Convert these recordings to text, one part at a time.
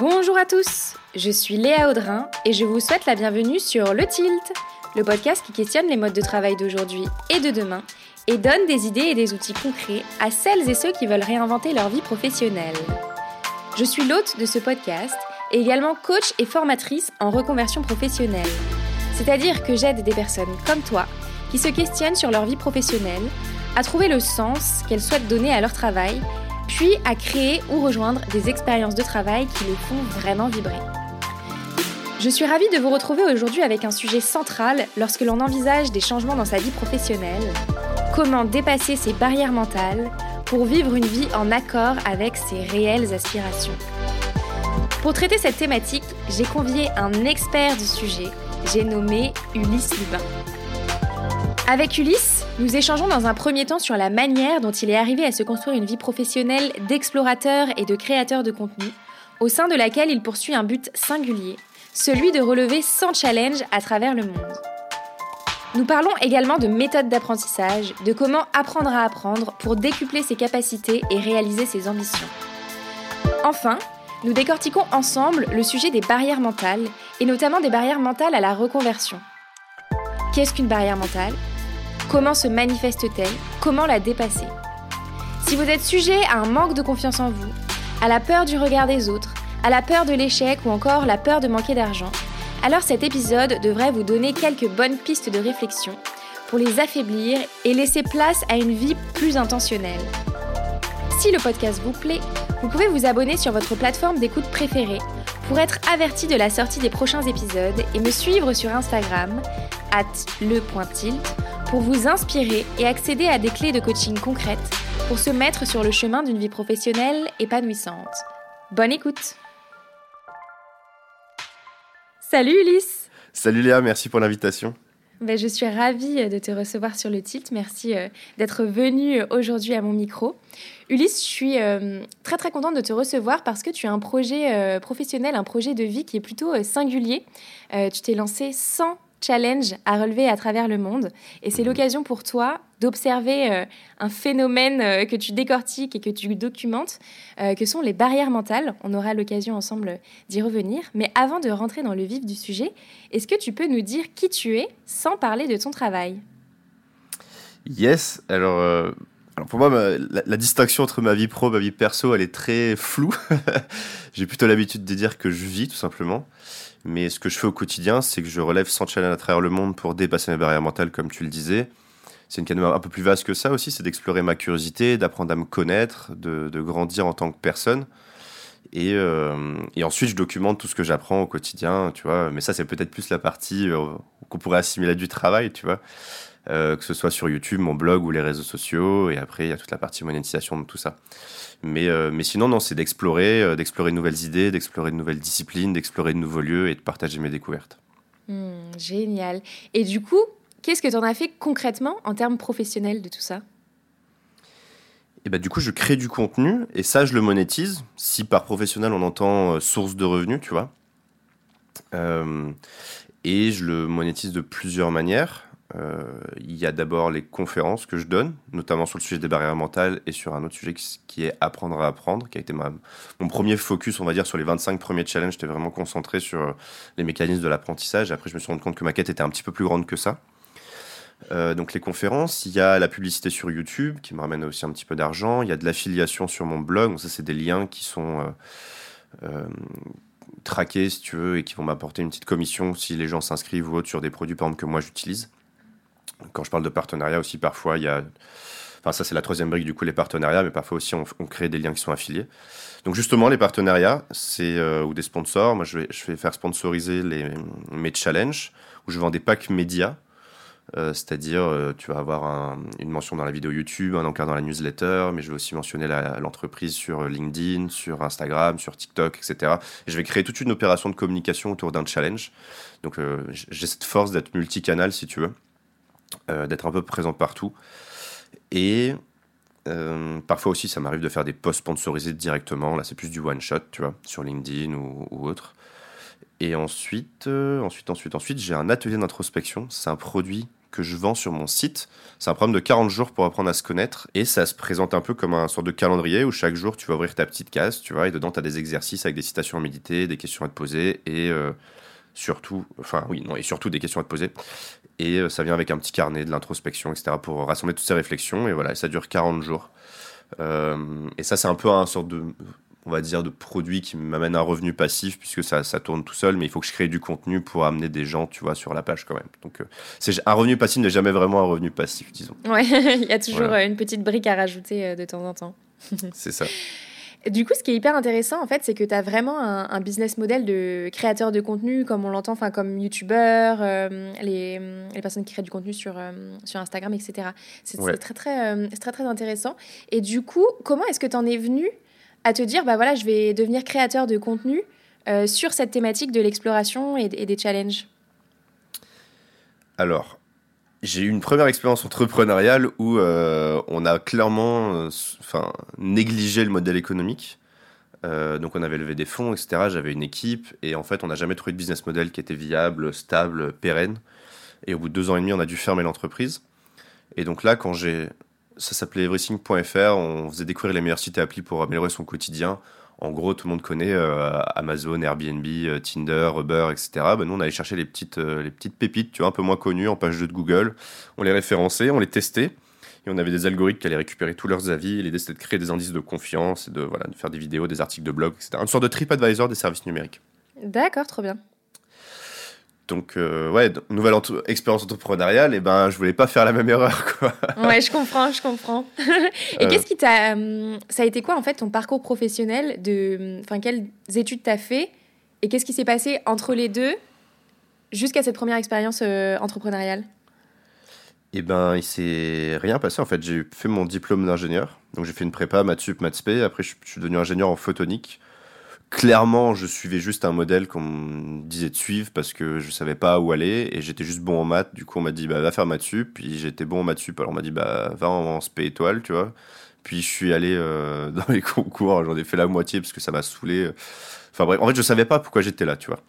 Bonjour à tous, je suis Léa Audrin et je vous souhaite la bienvenue sur Le Tilt, le podcast qui questionne les modes de travail d'aujourd'hui et de demain et donne des idées et des outils concrets à celles et ceux qui veulent réinventer leur vie professionnelle. Je suis l'hôte de ce podcast et également coach et formatrice en reconversion professionnelle. C'est-à-dire que j'aide des personnes comme toi qui se questionnent sur leur vie professionnelle, à trouver le sens qu'elles souhaitent donner à leur travail, puis à créer ou rejoindre des expériences de travail qui les font vraiment vibrer. Je suis ravie de vous retrouver aujourd'hui avec un sujet central lorsque l'on envisage des changements dans sa vie professionnelle. Comment dépasser ses barrières mentales pour vivre une vie en accord avec ses réelles aspirations. Pour traiter cette thématique, j'ai convié un expert du sujet, j'ai nommé Ulysse Lubin. Avec Ulysse, nous échangeons dans un premier temps sur la manière dont il est arrivé à se construire une vie professionnelle d'explorateur et de créateur de contenu, au sein de laquelle il poursuit un but singulier, celui de relever 100 challenges à travers le monde. Nous parlons également de méthodes d'apprentissage, de comment apprendre à apprendre pour décupler ses capacités et réaliser ses ambitions. Enfin, nous décortiquons ensemble le sujet des barrières mentales, et notamment des barrières mentales à la reconversion. Qu'est-ce qu'une barrière mentale? Comment se manifeste-t-elle? Comment la dépasser? Si vous êtes sujet à un manque de confiance en vous, à la peur du regard des autres, à la peur de l'échec ou encore la peur de manquer d'argent, alors cet épisode devrait vous donner quelques bonnes pistes de réflexion pour les affaiblir et laisser place à une vie plus intentionnelle. Si le podcast vous plaît, vous pouvez vous abonner sur votre plateforme d'écoute préférée pour être averti de la sortie des prochains épisodes et me suivre sur Instagram, at le.tilt, pour vous inspirer et accéder à des clés de coaching concrètes pour se mettre sur le chemin d'une vie professionnelle épanouissante. Bonne écoute Salut Ulysse Salut Léa, merci pour l'invitation. Ben, je suis ravie de te recevoir sur le tilt. Merci euh, d'être venu aujourd'hui à mon micro. Ulysse, je suis euh, très très contente de te recevoir parce que tu as un projet euh, professionnel, un projet de vie qui est plutôt singulier. tu t'es lancé sans challenge à relever à travers le monde. Et c'est l'occasion pour toi d'observer euh, un phénomène euh, que tu décortiques et que tu documentes, euh, que sont les barrières mentales. On aura l'occasion ensemble d'y revenir. Mais avant de rentrer dans le vif du sujet, est-ce que tu peux nous dire qui tu es sans parler de ton travail? Yes, alors... Alors pour moi, la, la, distinction entre ma vie pro et ma vie perso, elle est très floue. J'ai plutôt l'habitude de dire que je vis, tout simplement. Mais ce que je fais au quotidien, c'est que je relève 100 challenges à travers le monde pour dépasser mes barrières mentales, comme tu le disais. C'est une canne un peu plus vaste que ça aussi, c'est d'explorer ma curiosité, d'apprendre à me connaître, de, grandir en tant que personne. Et, euh, et, ensuite, je documente tout ce que j'apprends au quotidien, tu vois. Mais ça, c'est peut-être plus la partie euh, qu'on pourrait assimiler du travail, tu vois. Euh, que ce soit sur YouTube, mon blog ou les réseaux sociaux. Et après, il y a toute la partie monétisation de tout ça. Mais, euh, mais sinon, non, c'est d'explorer, euh, d'explorer de nouvelles idées, d'explorer de nouvelles disciplines, d'explorer de nouveaux lieux et de partager mes découvertes. Hmm, génial. Et du coup, qu'est-ce que tu en as fait concrètement en termes professionnels de tout ça? Et bah, du coup, je crée du contenu et ça, je le monétise. Si par professionnel, on entend source de revenus, tu vois. et je le monétise de plusieurs manières. Euh, il y a d'abord les conférences que je donne, notamment sur le sujet des barrières mentales et sur un autre sujet qui est apprendre à apprendre, qui a été mon premier focus, on va dire, sur les 25 premiers challenges. J'étais vraiment concentré sur euh, les mécanismes de l'apprentissage. Après, je me suis rendu compte que ma quête était un petit peu plus grande que ça. Euh, donc les conférences, il y a la publicité sur YouTube qui me ramène aussi un petit peu d'argent, il y a de l'affiliation sur mon blog, donc ça c'est des liens qui sont traqués si tu veux et qui vont m'apporter une petite commission si les gens s'inscrivent ou autre sur des produits par exemple que moi j'utilise. Quand je parle de partenariat aussi, parfois, il y a... Enfin, ça, c'est la troisième brique, du coup, les partenariats, mais parfois aussi, on, crée des liens qui sont affiliés. Donc, justement, les partenariats, c'est... Euh, ou des sponsors. Moi, je vais, faire sponsoriser mes challenges, où je vends des packs médias. Euh, c'est-à-dire, euh, tu vas avoir une mention dans la vidéo YouTube, un encart dans la newsletter, mais je vais aussi mentionner l'entreprise sur LinkedIn, sur Instagram, sur TikTok, etc. Et je vais créer toute une opération de communication autour d'un challenge. Donc, j'ai cette force d'être multicanal, si tu veux. Euh, d'être un peu présent partout. Et euh, parfois aussi, ça m'arrive de faire des posts sponsorisés directement. Là, c'est plus du one shot, tu vois, sur LinkedIn ou, autre. Et ensuite, euh, ensuite, ensuite, ensuite, j'ai un atelier d'introspection. C'est un produit que je vends sur mon site. C'est un programme de 40 jours pour apprendre à se connaître et ça se présente un peu comme un sorte de calendrier où chaque jour tu vas ouvrir ta petite case, tu vois, et dedans tu as des exercices avec des citations à méditer, des questions à te poser et surtout, enfin oui, non, et surtout des questions à te poser. Et euh, ça vient avec un petit carnet de l'introspection, etc. pour rassembler toutes ces réflexions et voilà, ça dure 40 jours. Euh, et ça, c'est un peu un sorte de on va dire, de produits qui m'amènent un revenu passif, puisque ça, ça tourne tout seul, mais il faut que je crée du contenu pour amener des gens, tu vois, sur la page quand même. Donc, euh, c'est un revenu passif n'est jamais vraiment un revenu passif, disons. Ouais, il y a toujours une petite brique à rajouter de temps en temps. c'est ça. Du coup, ce qui est hyper intéressant, en fait, c'est que tu as vraiment un, business model de créateur de contenu, comme on l'entend, enfin, comme youtubeur, les, les, personnes qui créent du contenu sur, sur Instagram, etc. C'est très, très, très, très intéressant. Et du coup, comment est-ce que tu en es venu à te dire, bah voilà, je vais devenir créateur de contenu euh, sur cette thématique de l'exploration et, des challenges? Alors, j'ai eu une première expérience entrepreneuriale où euh, on a clairement euh, négligé le modèle économique. donc on avait levé des fonds, etc. J'avais une équipe et en fait on n'a jamais trouvé de business model qui était viable, stable, pérenne. Et au bout de deux ans et demi, on a dû fermer l'entreprise. Et donc là, quand j'ai ça s'appelait everything.fr. On faisait découvrir les meilleurs sites et applis pour améliorer son quotidien. En gros, tout le monde connaît euh, Amazon, Airbnb, euh, Tinder, Uber, etc. Ben, nous, on allait chercher les petites, euh, les petites pépites, tu vois, un peu moins connues en page 2 de Google. On les référençait, on les testait. Et on avait des algorithmes qui allaient récupérer tous leurs avis. L'idée, c'était de créer des indices de confiance et de, voilà, de faire des vidéos, des articles de blog, etc. Une sorte de TripAdvisor des services numériques. D'accord, trop bien. Donc, euh, ouais, nouvelle expérience entrepreneuriale, et ben, je voulais pas faire la même erreur, quoi. Ouais, je comprends, je comprends. et euh. qu'est-ce qui t'a. Euh, ça a été quoi, en fait, ton parcours professionnel de. Enfin, quelles études t'as fait Et qu'est-ce qui s'est passé entre les deux jusqu'à cette première expérience entrepreneuriale? Eh ben, il s'est rien passé, en fait. J'ai fait mon diplôme d'ingénieur. Donc, j'ai fait une prépa, maths sup, maths spé. Après, je suis devenu ingénieur en photonique clairement, je suivais juste un modèle qu'on me disait de suivre parce que je savais pas où aller et j'étais juste bon en maths. Du coup, on m'a dit, bah, va faire maths sup. Puis j'étais bon en maths sup. Alors, on m'a dit, bah, va en, spé étoile, tu vois. Puis je suis allé euh, dans les concours. J'en ai fait la moitié parce que ça m'a saoulé. Enfin, bref, en fait, je savais pas pourquoi j'étais là, tu vois.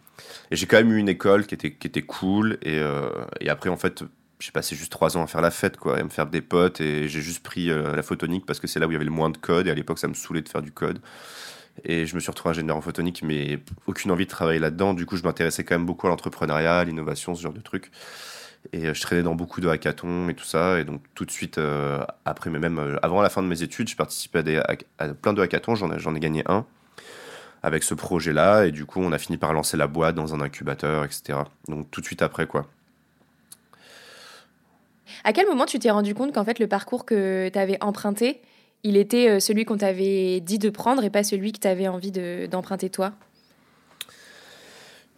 Et j'ai quand même eu une école qui était, qui était cool. Et, euh, et après, en fait, j'ai passé juste trois ans à faire la fête, quoi, et à me faire des potes. Et j'ai juste pris euh, la photonique parce que c'est là où il y avait le moins de code. Et à l'époque, ça me saoulait de faire du code. Et je me suis retrouvé ingénieur en photonique, mais aucune envie de travailler là-dedans. Du coup, je m'intéressais quand même beaucoup à l'entrepreneuriat, l'innovation, ce genre de trucs. Et euh, je traînais dans beaucoup de hackathons et tout ça. Et donc, tout de suite, euh, après, mais même euh, avant la fin de mes études, je participais à, plein de hackathons. J'en ai gagné un avec ce projet-là. Et du coup, on a fini par lancer la boîte dans un incubateur, etc. Donc, tout de suite après, quoi. À quel moment tu t'es rendu compte qu'en fait, le parcours que tu avais emprunté, il était euh, celui qu'on t'avait dit de prendre et pas celui que tu avais envie d'emprunter toi?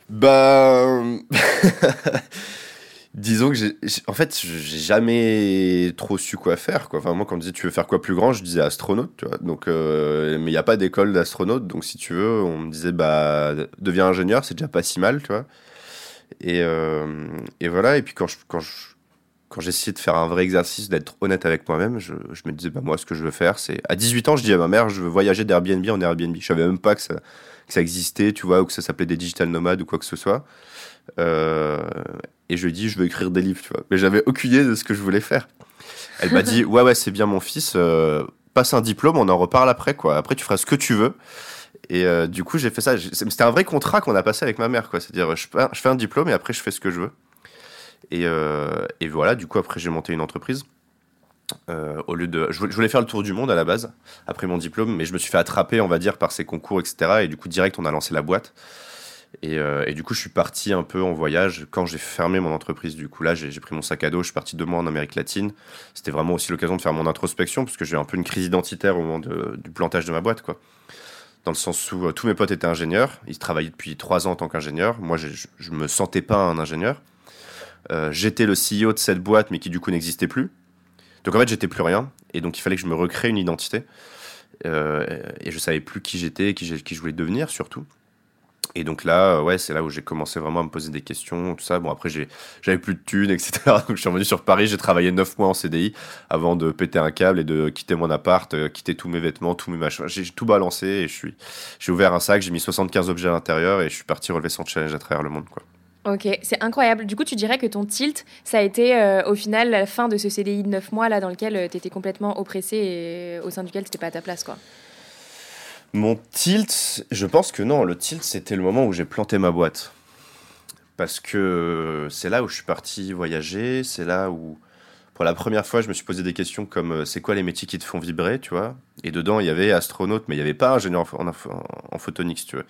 Bah. Disons que j'ai, en fait, j'ai jamais trop su quoi faire. Quoi. Enfin, moi, quand on me disait tu veux faire quoi plus grand, je disais astronaute. Tu vois donc, euh, mais il n'y a pas d'école d'astronaute. Donc, si tu veux, on me disait bah, deviens ingénieur, c'est déjà pas si mal. Tu vois et, euh, et voilà. Et puis, quand je, quand je, quand j'essayais de faire un vrai exercice, d'être honnête avec moi-même, je, me disais, bah, moi, ce que je veux faire, c'est. À 18 ans, je dis à ma mère, je veux voyager d'Airbnb en Airbnb. Je savais même pas que ça, que ça existait, tu vois, ou que ça s'appelait des digital nomades ou quoi que ce soit. Euh, et je lui ai dit, je veux écrire des livres, tu vois. Mais j'avais aucune idée de ce que je voulais faire. Elle m'a dit, ouais, ouais, c'est bien, mon fils, euh, passe un diplôme, on en reparle après, quoi. Après, tu feras ce que tu veux. Et euh, du coup, j'ai fait ça. C'était un vrai contrat qu'on a passé avec ma mère, quoi. C'est-à-dire, je, je fais un diplôme et après, je fais ce que je veux. Euh, et, voilà, du coup, après, j'ai monté une entreprise. Euh, au lieu de, je voulais faire le tour du monde à la base après mon diplôme, mais je me suis fait attraper, on va dire, par ces concours, etc. Et du coup, direct, on a lancé la boîte. Et, euh, et du coup, je suis parti un peu en voyage quand j'ai fermé mon entreprise. Du coup, là, j'ai pris mon sac à dos, je suis parti deux mois en Amérique latine. C'était vraiment aussi l'occasion de faire mon introspection, parce que j'ai un peu une crise identitaire au moment du plantage de ma boîte, quoi. Dans le sens où tous mes potes étaient ingénieurs, ils travaillaient depuis trois ans en tant qu'ingénieurs. Moi, je, je me sentais pas un ingénieur. Euh, j'étais le CEO de cette boîte, mais qui du coup n'existait plus. Donc en fait, j'étais plus rien. Et donc il fallait que je me recrée une identité. Euh, et je savais plus qui j'étais, qui, qui je voulais devenir surtout. Et donc là, ouais, c'est là où j'ai commencé vraiment à me poser des questions, tout ça. Bon, après, j'avais plus de thunes, etc. Donc, je suis revenu sur Paris, j'ai travaillé 9 mois en CDI avant de péter un câble et de quitter mon appart, euh, quitter tous mes vêtements, tous mes machins. J'ai tout balancé et je suis, j'ai ouvert un sac, j'ai mis 75 objets à l'intérieur et je suis parti relever son challenge à travers le monde, quoi. Ok, c'est incroyable. Du coup, tu dirais que ton tilt, ça a été au final la fin de ce CDI de 9 mois là dans lequel tu étais complètement oppressé et au sein duquel tu n'étais pas à ta place, quoi. Mon tilt, je pense que non, le tilt, c'était le moment où j'ai planté ma boîte. Parce que c'est là où je suis parti voyager, c'est là où, pour la première fois, je me suis posé des questions comme euh, c'est quoi les métiers qui te font vibrer, tu vois? Et dedans, il y avait astronaute, mais il n'y avait pas ingénieur en, en, photonique, tu veux.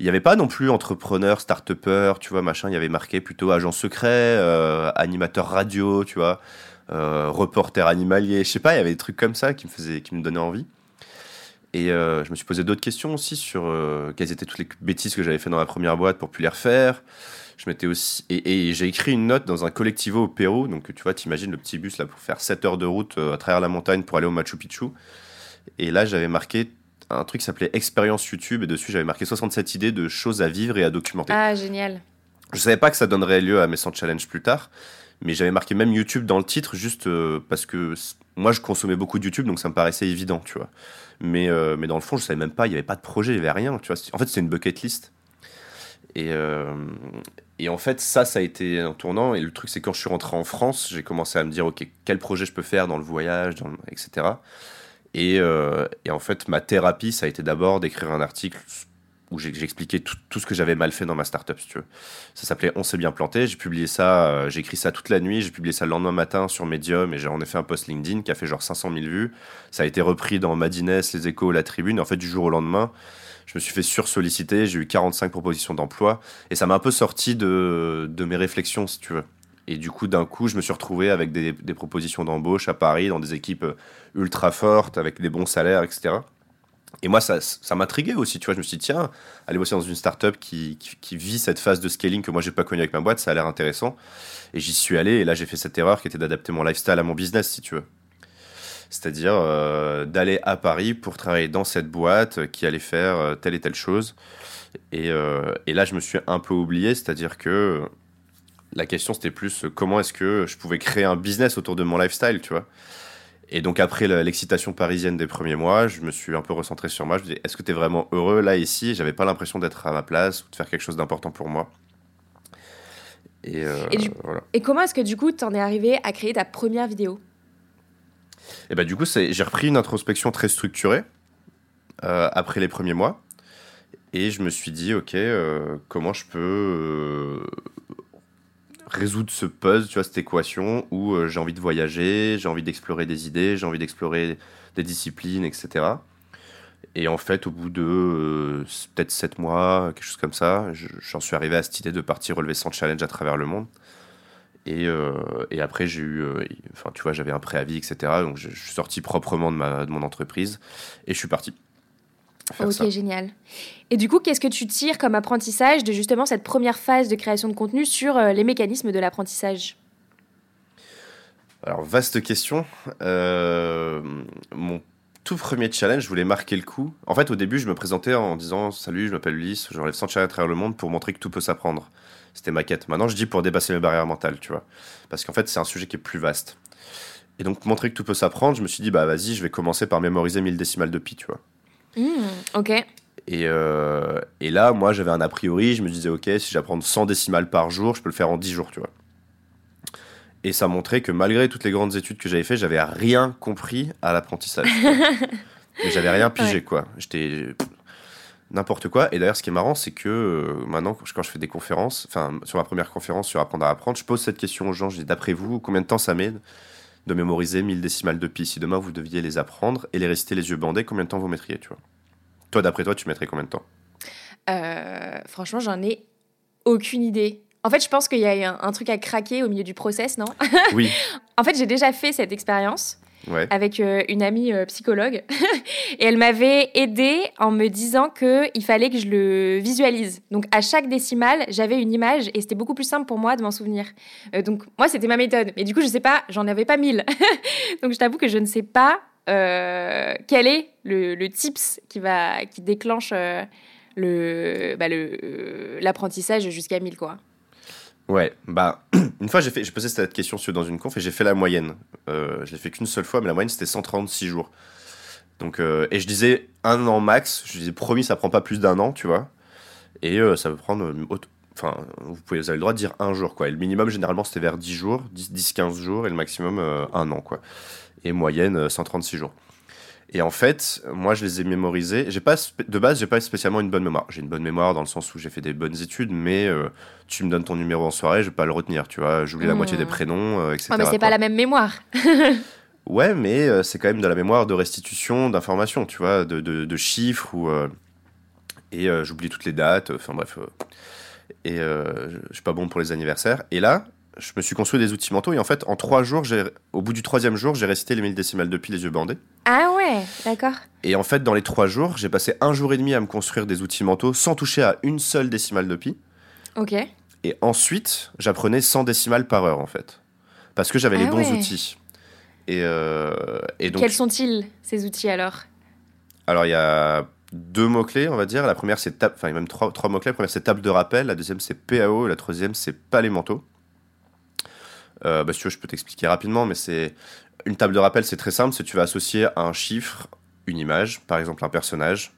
Il n'y avait pas non plus entrepreneur, start-upper, tu vois, machin. Il y avait marqué plutôt agent secret, euh, animateur radio, tu vois, euh, reporter animalier. Je sais pas, il y avait des trucs comme ça qui me, faisaient, qui me donnaient envie. Et euh, je me suis posé d'autres questions aussi sur quelles étaient toutes les bêtises que j'avais fait dans la première boîte pour plus les refaire. Je m'étais aussi et, j'ai écrit une note dans un collectivo au Pérou. Donc tu vois, t'imagines le petit bus là pour faire 7 heures de route à travers la montagne pour aller au Machu Picchu. Et là, j'avais marqué un truc qui s'appelait expérience YouTube et dessus j'avais marqué 67 idées de choses à vivre et à documenter. Ah génial. Je savais pas que ça donnerait lieu à mes 100 challenges plus tard, mais j'avais marqué même YouTube dans le titre juste parce que moi je consommais beaucoup de YouTube donc ça me paraissait évident, tu vois. Mais, euh, mais dans le fond, je savais même pas, il n'y avait pas de projet, il n'y avait rien. Tu vois. En fait, c'était une bucket list. Et, euh, et en fait, ça, ça a été un tournant. Et le truc, c'est quand je suis rentré en France, j'ai commencé à me dire, OK, quel projet je peux faire dans le voyage, etc. Et, euh, et, en fait, ma thérapie, ça a été d'abord d'écrire un article où j'expliquais tout, ce que j'avais mal fait dans ma startup, si tu veux. Ça s'appelait On s'est bien planté. J'ai publié ça, euh, j'ai écrit ça toute la nuit. J'ai publié ça le lendemain matin sur Medium et j'ai en effet un post LinkedIn qui a fait genre 500 000 vues. Ça a été repris dans Madines, Les Échos, La Tribune. en fait, du jour au lendemain, je me suis fait sursolliciter. J'ai eu 45 propositions d'emploi et ça m'a un peu sorti de mes réflexions, si tu veux. Et du coup, d'un coup, je me suis retrouvé avec des, propositions d'embauche à Paris, dans des équipes ultra fortes, avec des bons salaires, etc. Et moi, ça, ça m'intriguait aussi, tu vois. Je me suis dit, tiens, aller bosser dans une startup qui, qui, vit cette phase de scaling que moi, j'ai pas connue avec ma boîte, ça a l'air intéressant. Et j'y suis allé, et là, j'ai fait cette erreur qui était d'adapter mon lifestyle à mon business, si tu veux. C'est-à-dire euh, d'aller à Paris pour travailler dans cette boîte qui allait faire euh, telle et telle chose. Et, euh, et là, je me suis un peu oublié, c'est-à-dire que la question, c'était plus comment est-ce que je pouvais créer un business autour de mon lifestyle, tu vois. Et donc après l'excitation parisienne des premiers mois, je me suis un peu recentré sur moi. Je me disais, est-ce que tu es vraiment heureux là, ici? J'avais pas l'impression d'être à ma place ou de faire quelque chose d'important pour moi. Et, euh, et, comment est-ce que du coup, tu en es arrivé à créer ta première vidéo? Et bah du coup, j'ai repris une introspection très structurée euh, après les premiers mois. Et je me suis dit, ok, euh, comment je peux résoudre ce puzzle, tu vois, cette équation où euh, j'ai envie de voyager, j'ai envie d'explorer des idées, j'ai envie d'explorer des disciplines, etc. Et en fait, au bout de euh, peut-être 7 mois, quelque chose comme ça, j'en suis arrivé à cette idée de partir relever 100 challenges à travers le monde. Et, euh, et après, j'ai eu, enfin, tu vois, j'avais un préavis, etc. Donc, je, suis sorti proprement de, ma, de mon entreprise et je suis parti. Ok, génial. Et du coup, qu'est-ce que tu tires comme apprentissage de justement cette première phase de création de contenu sur euh, les mécanismes de l'apprentissage? Alors, vaste question. Euh, mon tout premier challenge, je voulais marquer le coup. En fait, au début, je me présentais en disant Salut, je m'appelle Ulysse, j'enlève 100 challenges à travers le monde pour montrer que tout peut s'apprendre. C'était ma quête. Maintenant, je dis pour dépasser mes barrières mentales, tu vois. Parce qu'en fait, c'est un sujet qui est plus vaste. Et donc, montrer que tout peut s'apprendre, je me suis dit Bah, vas-y, je vais commencer par mémoriser 1000 décimales de pi, tu vois. Mmh, ok. Et, euh, et, là, moi, j'avais un a priori, je me disais, ok, si j'apprends 100 décimales par jour, je peux le faire en 10 jours, tu vois. Et ça montrait que malgré toutes les grandes études que j'avais fait, j'avais rien compris à l'apprentissage. J'avais rien pigé, quoi. J'étais n'importe quoi. Et d'ailleurs, ce qui est marrant, c'est que euh, maintenant, quand je fais des conférences, enfin, sur ma première conférence sur apprendre à apprendre, je pose cette question aux gens. Je dis, d'après vous, combien de temps ça m'aide de mémoriser 1000 décimales de pi Si demain, vous deviez les apprendre et les réciter les yeux bandés, combien de temps vous mettriez, tu vois? Toi, d'après toi, tu mettrais combien de temps? Euh, Franchement, j'en ai aucune idée. En fait, je pense qu'il y a un, truc à craquer au milieu du process, non? Oui. en fait, j'ai déjà fait cette expérience. Avec euh, une amie euh, psychologue et elle m'avait aidée en me disant que il fallait que je le visualise. Donc à chaque décimale, j'avais une image et c'était beaucoup plus simple pour moi de m'en souvenir. donc moi c'était ma méthode, mais du coup je sais pas, j'en avais pas mille. donc je t'avoue que je ne sais pas euh, quel est le, tips qui, va, qui déclenche euh, le, bah, l'apprentissage jusqu'à 1000 quoi Ouais, bah, une fois j'ai, fait, j'ai posé cette question dans une conf et j'ai fait la moyenne. Euh, je l'ai fait qu'une seule fois, mais la moyenne c'était 136 jours. Donc, et je disais un an max, je disais promis ça prend pas plus d'un an, tu vois. Et ça peut prendre enfin, vous, pouvez, vous avez le droit de dire un jour, quoi. Et le minimum, généralement, c'était vers 10 jours, 10-15 jours, et le maximum, un an, quoi. Et moyenne, 136 jours. Et en fait, moi, je les ai mémorisés. J'ai pas de base, j'ai pas spécialement une bonne mémoire. J'ai une bonne mémoire dans le sens où j'ai fait des bonnes études, mais euh, tu me donnes ton numéro en soirée, je vais pas le retenir. Tu vois, j'oublie la moitié des hmm. prénoms, euh, etc. mais c'est pas la même mémoire. ouais, mais euh, c'est quand même de la mémoire de restitution d'informations, tu vois, de, de, chiffres ou et j'oublie toutes les dates. Enfin bref. et je suis pas bon pour les anniversaires. Et là, je me suis construit des outils mentaux et en fait, en trois jours, au bout du troisième jour, j'ai récité les 1000 décimales de pi les yeux bandés. Ah ouais, d'accord. Et en fait, dans les trois jours, j'ai passé un jour et demi à me construire des outils mentaux sans toucher à une seule décimale de pi. Ok. Et ensuite, j'apprenais 100 décimales par heure en fait. Parce que j'avais les ah bons outils. Et, euh, et donc, Quels sont-ils, ces outils alors? Alors, il y a deux mots-clés, on va dire. La première, c'est table, enfin, même trois, trois mots-clés. La première, c'est table de rappel. La deuxième, c'est PAO. Et la troisième, c'est palais mentaux. Euh, bah, si tu veux, je peux t'expliquer rapidement, mais c'est une table de rappel, c'est très simple. C'est tu vas associer un chiffre, une image, par exemple un personnage.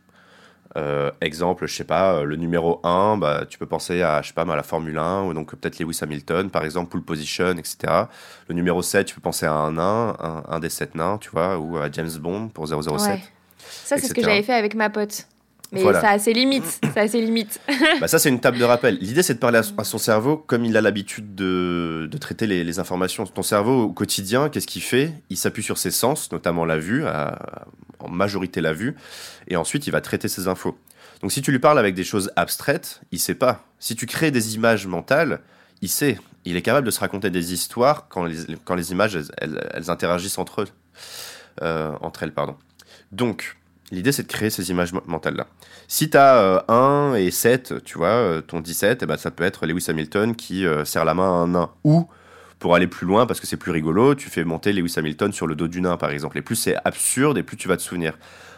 Euh, exemple, je sais pas, euh, le numéro 1, bah, tu peux penser à, je sais pas, à la Formule 1, ou donc peut-être Lewis Hamilton, par exemple, pole position, etc. Le numéro 7, tu peux penser à un nain, un, des 7 nains, tu vois, ou à James Bond pour 007. Ça, c'est ce que j'avais fait avec ma pote. Mais ça a ses limites. ça a ses limites. bah ça, c'est une table de rappel. L'idée, c'est de parler à, son cerveau comme il a l'habitude de, de, traiter les, les, informations. Ton cerveau, au quotidien, qu'est-ce qu'il fait? Il s'appuie sur ses sens, notamment la vue, en majorité la vue, et ensuite, il va traiter ses infos. Donc, si tu lui parles avec des choses abstraites, il sait pas. Si tu crées des images mentales, il sait. Il est capable de se raconter des histoires quand les, quand les images, elles, elles, interagissent entre eux. Euh, entre elles, pardon. Donc, L'idée, c'est de créer ces images mentales-là. Si tu as 1 et 7, tu vois, euh, ton 17, eh ben, ça peut être Lewis Hamilton qui euh, serre la main à un nain. Ou, pour aller plus loin, parce que c'est plus rigolo, tu fais monter Lewis Hamilton sur le dos du nain, par exemple. Et plus c'est absurde, et plus tu vas te souvenir.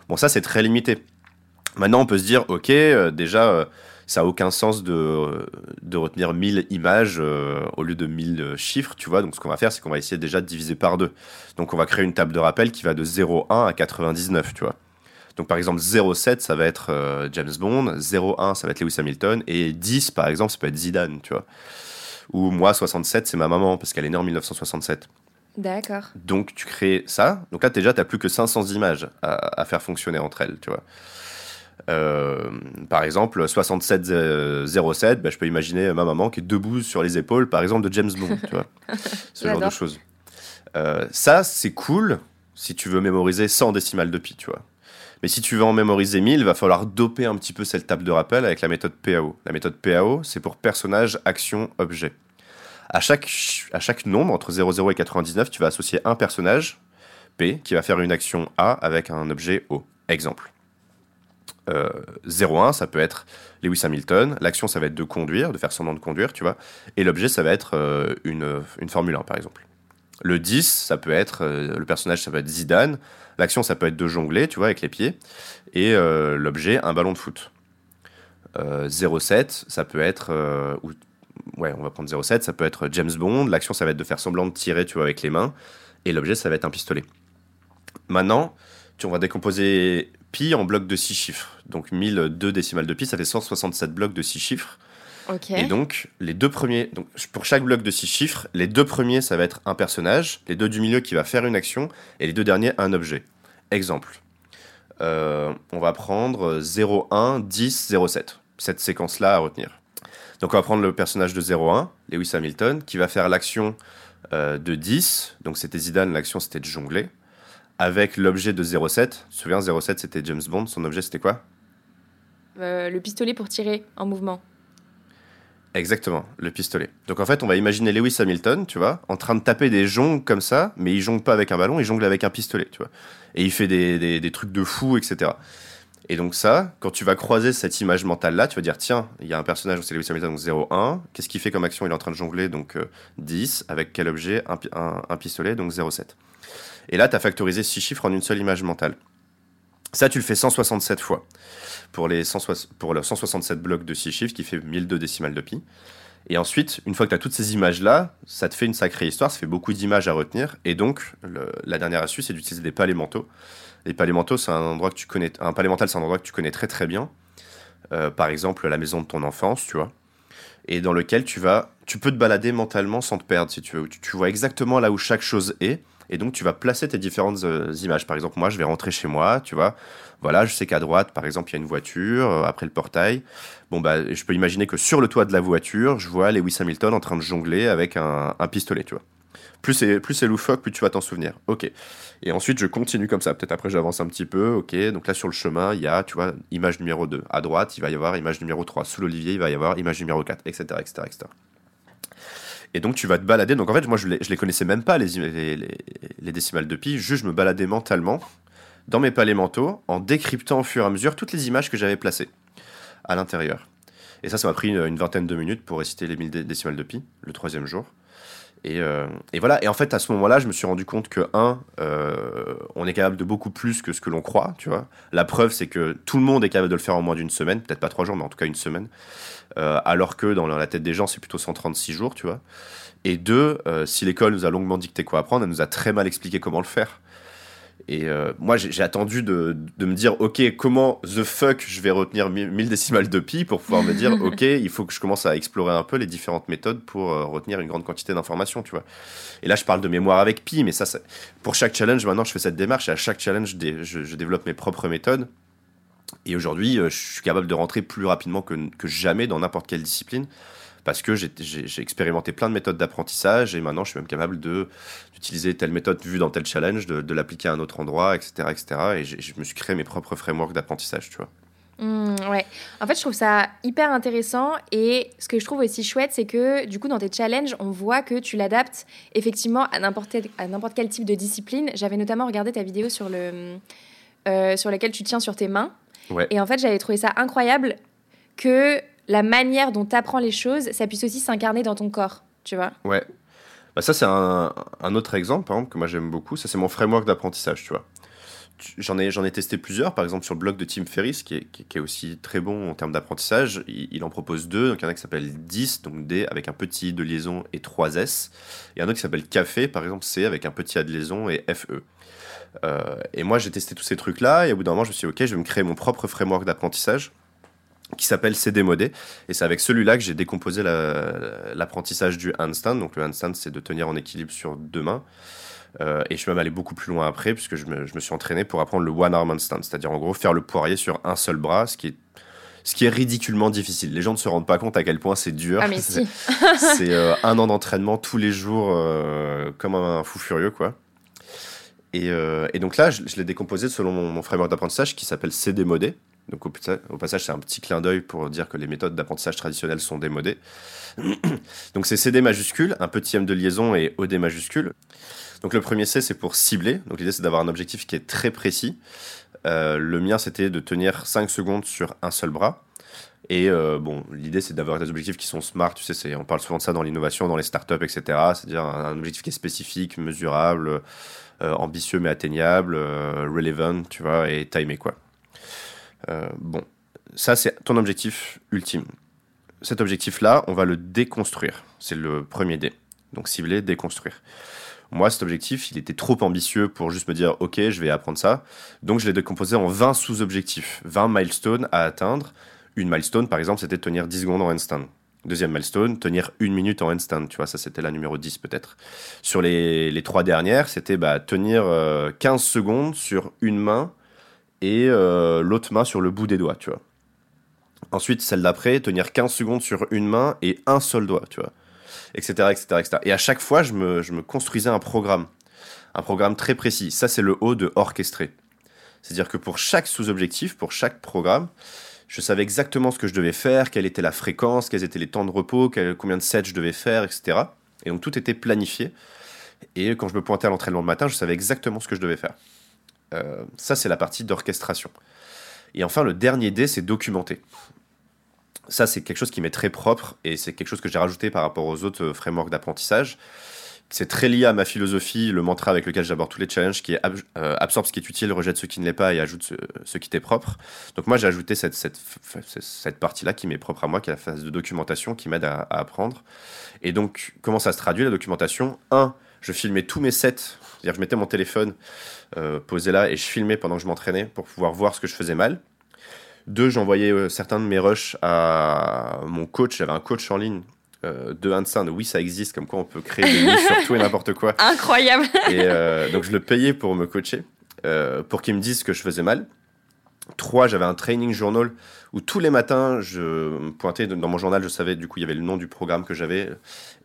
Bon, ça, c'est très limité. Maintenant, on peut se dire, ok, euh, déjà, ça n'a aucun sens de, de retenir 1000 images au lieu de 1000 chiffres, tu vois. Donc, ce qu'on va faire, c'est qu'on va essayer déjà de diviser par deux. Donc, on va créer une table de rappel qui va de 0,1 à 99, tu vois. Donc par exemple 0,7 ça va être euh, James Bond, 0,1 ça va être Lewis Hamilton et 10 par exemple ça peut être Zidane, tu vois. Ou moi 67 c'est ma maman parce qu'elle est née en 1967. D'accord. Donc tu crées ça. Donc là déjà tu n'as plus que 500 images à, faire fonctionner entre elles, tu vois. Euh, par exemple 67 07, bah, je peux imaginer ma maman qui est debout sur les épaules par exemple de James Bond, tu vois. Ce genre de choses. Euh, ça c'est cool si tu veux mémoriser 100 décimales de pi, tu vois. Mais si tu veux en mémoriser 1000, il va falloir doper un petit peu cette table de rappel avec la méthode PAO. La méthode PAO, c'est pour personnage, action, objet. À chaque, nombre, entre 00 et 99, tu vas associer un personnage, P, qui va faire une action A avec un objet O. Exemple. Euh, 01, ça peut être Lewis Hamilton. L'action, ça va être de conduire, de faire son nom de conduire, tu vois. Et l'objet, ça va être euh, une, une Formule 1, par exemple. Le 10, ça peut être, euh, le personnage, ça peut être Zidane. L'action, ça peut être de jongler, tu vois, avec les pieds. Et euh, l'objet, un ballon de foot. 0,7, euh, ça peut être. Euh, ouais, on va prendre 0,7, ça peut être James Bond. L'action, ça va être de faire semblant de tirer, tu vois, avec les mains. Et l'objet, ça va être un pistolet. Maintenant, tu, on va décomposer pi en blocs de 6 chiffres. Donc 1002 décimales de pi, ça fait 167 blocs de 6 chiffres. Et donc, les deux premiers, donc pour chaque bloc de 6 chiffres, les deux premiers, ça va être un personnage, les deux du milieu qui va faire une action, et les deux derniers, un objet. Exemple. Euh, on va prendre 0, 1, 10, 0, 7. Cette séquence-là à retenir. Donc on va prendre le personnage de 0, Lewis Hamilton, qui va faire l'action euh, de 10. Donc c'était Zidane, l'action c'était de jongler. Avec l'objet de 0,7. Tu te souviens, 0,7 c'était James Bond. Son objet c'était quoi? Euh, Le pistolet pour tirer en mouvement. Exactement, le pistolet. Donc en fait, on va imaginer Lewis Hamilton, tu vois, en train de taper des jongles comme ça, mais il jongle pas avec un ballon, il jongle avec un pistolet, tu vois. Et il fait des, des, trucs de fou, etc. Et donc ça, quand tu vas croiser cette image mentale-là, tu vas dire, tiens, il y a un personnage, c'est Lewis Hamilton, donc 0,1. Qu'est-ce qu'il fait comme action? Il est en train de jongler, donc 10. Euh, avec quel objet? Un, un, pistolet, donc 0,7. Et là, tu as factorisé 6 chiffres en une seule image mentale. Ça, tu le fais 167 fois pour, les le 167 blocs de 6 chiffres qui fait 1002 décimales de pi. Et ensuite, une fois que tu as toutes ces images-là, ça te fait une sacrée histoire, ça fait beaucoup d'images à retenir. Et donc, la dernière astuce, c'est d'utiliser des palais mentaux. Les palais mentaux, c'est un endroit que tu connais. Un palais mental, c'est un endroit que tu connais très très bien. Euh, par exemple, la maison de ton enfance, tu vois. et dans lequel tu vas, tu peux te balader mentalement sans te perdre si tu veux. Tu vois exactement là où chaque chose est, et donc tu vas placer tes différentes euh, images. Par exemple, moi, je vais rentrer chez moi, tu vois. Voilà, je sais qu'à droite, par exemple, il y a une voiture, euh, après le portail. Bon, bah, je peux imaginer que sur le toit de la voiture, je vois Lewis Hamilton en train de jongler avec un, pistolet, tu vois. Plus c'est, plus c'est loufoque, plus tu vas t'en souvenir. Ok. Et ensuite, je continue comme ça. Peut-être après, j'avance un petit peu. Ok. Donc là, sur le chemin, il y a, tu vois, image numéro 2. À droite, il va y avoir image numéro 3. Sous l'olivier, il va y avoir image numéro 4, etc., etc., etc. Et donc, tu vas te balader. Donc, en fait, moi, je les, les connaissais même pas, les, les décimales de pi. Juste, je me baladais mentalement dans mes palais mentaux en décryptant au fur et à mesure toutes les images que j'avais placées à l'intérieur. Et ça, ça m'a pris une, une, vingtaine de minutes pour réciter les 1000 décimales de pi, le troisième jour. Et, euh, et, voilà. Et en fait, à ce moment-là, je me suis rendu compte que, un, euh, on est capable de beaucoup plus que ce que l'on croit, tu vois. La preuve, c'est que tout le monde est capable de le faire en moins d'une semaine, peut-être pas trois jours, mais en tout cas une semaine. Euh, alors que dans la tête des gens, c'est plutôt 136 jours, tu vois. Et deux, si l'école nous a longuement dicté quoi apprendre, elle nous a très mal expliqué comment le faire. Et euh, moi, j'ai attendu de, de, me dire, ok, comment the fuck je vais retenir 1000 décimales de pi pour pouvoir me dire, ok, il faut que je commence à explorer un peu les différentes méthodes pour euh, retenir une grande quantité d'informations, tu vois. Et là, je parle de mémoire avec pi, mais ça, ça, pour chaque challenge, maintenant, je fais cette démarche et à chaque challenge, je, je développe mes propres méthodes. Et aujourd'hui, euh, je suis capable de rentrer plus rapidement que, que jamais dans n'importe quelle discipline parce que j'ai expérimenté plein de méthodes d'apprentissage et maintenant je suis même capable d'utiliser telle méthode vue dans tel challenge, de, de l'appliquer à un autre endroit, etc. etc. et je me suis créé mes propres frameworks d'apprentissage, tu vois. Mmh, ouais. En fait, je trouve ça hyper intéressant et ce que je trouve aussi chouette, c'est que du coup, dans tes challenges, on voit que tu l'adaptes effectivement à n'importe quel type de discipline. J'avais notamment regardé ta vidéo sur, le, euh, sur laquelle tu tiens sur tes mains. Ouais. Et en fait, j'avais trouvé ça incroyable que la manière dont tu apprends les choses, ça puisse aussi s'incarner dans ton corps, tu vois. Ouais. Bah ça, c'est un, autre exemple, par exemple, que moi j'aime beaucoup. Ça, c'est mon framework d'apprentissage, tu vois. J'en ai, j'en ai testé plusieurs, par exemple sur le blog de Tim Ferriss, qui est, qui, est aussi très bon en termes d'apprentissage. Il, il, en propose deux. Donc, il y en a qui s'appelle 10, donc D avec un petit i de liaison et 3 S. Et un autre qui s'appelle Café, par exemple C avec un petit a de liaison et FE. Euh, et moi, j'ai testé tous ces trucs-là, et au bout d'un moment, je me suis dit, ok, je vais me créer mon propre framework d'apprentissage qui s'appelle CD modé. Et c'est avec celui-là que j'ai décomposé l'apprentissage la, du handstand. Donc le handstand, c'est de tenir en équilibre sur deux mains. Euh, et je suis même allé beaucoup plus loin après, puisque je me, je me suis entraîné pour apprendre le one arm handstand, c'est-à-dire en gros faire le poirier sur un seul bras, ce qui est ce qui est ridiculement difficile. Les gens ne se rendent pas compte à quel point c'est dur. Ah, si. c'est euh, un an d'entraînement tous les jours, euh, comme un fou furieux, quoi. Et, et donc là, je, je l'ai décomposé selon mon, mon framework d'apprentissage qui s'appelle CD modé. Donc au, passage, c'est un petit clin d'œil pour dire que les méthodes d'apprentissage traditionnelles sont démodées. donc c'est CD majuscule, un petit M de liaison et OD majuscule. Donc le premier C, c'est pour cibler. Donc l'idée, c'est d'avoir un objectif qui est très précis. Euh, le mien, c'était de tenir 5 secondes sur un seul bras. Et euh, bon, l'idée, c'est d'avoir des objectifs qui sont smart. Tu sais, on parle souvent de ça dans l'innovation, dans les startups, etc. C'est-à-dire un, objectif qui est spécifique, mesurable, euh, ambitieux mais atteignable, relevant, tu vois, et timé, quoi. Euh, bon, ça c'est ton objectif ultime. Cet objectif-là, on va le déconstruire. C'est le premier D. Donc cibler, déconstruire. Moi, cet objectif, il était trop ambitieux pour juste me dire, OK, je vais apprendre ça. Donc je l'ai décomposé en 20 sous-objectifs, 20 milestones à atteindre. Une milestone, par exemple, c'était tenir 10 secondes en handstand. Deuxième milestone, tenir une minute en handstand. Tu vois, ça c'était la numéro 10 peut-être. Sur les, les, trois dernières, c'était bah, tenir euh, 15 secondes sur une main et euh, l'autre main sur le bout des doigts, tu vois. Ensuite, celle d'après, tenir 15 secondes sur une main et un seul doigt, tu vois. Etc, etc, etc. Et à chaque fois, je me, construisais un programme. Un programme très précis. Ça, c'est le haut de orchestré. C'est-à-dire que pour chaque sous-objectif, pour chaque programme, je savais exactement ce que je devais faire, quelle était la fréquence, quels étaient les temps de repos, combien de sets je devais faire, etc. Et donc tout était planifié. Et quand je me pointais à l'entraînement le matin, je savais exactement ce que je devais faire. Euh, ça, c'est la partie d'orchestration. Et enfin, le dernier D, c'est documenter. Ça, c'est quelque chose qui m'est très propre et c'est quelque chose que j'ai rajouté par rapport aux autres frameworks d'apprentissage. C'est très lié à ma philosophie, le mantra avec lequel j'aborde tous les challenges, qui est euh, absorbe ce qui est utile, rejette ce qui ne l'est pas et ajoute ce, qui t'est propre. Donc moi, j'ai ajouté cette, cette, cette partie-là qui m'est propre à moi, qui est la phase de documentation, qui m'aide à, apprendre. Et donc, comment ça se traduit la documentation? Un, je filmais tous mes sets, c'est-à-dire je mettais mon téléphone euh, posé là et je filmais pendant que je m'entraînais pour pouvoir voir ce que je faisais mal. Deux, j'envoyais certains de mes rushs à mon coach. J'avais un coach en ligne de Hansen. Oui, ça existe, comme quoi on peut créer des livres sur tout et n'importe quoi. Incroyable. et donc, je le payais pour me coacher, pour qu'il me dise ce que je faisais mal. Trois, j'avais un training journal où tous les matins, je pointais dans mon journal, je savais du coup, il y avait le nom du programme que j'avais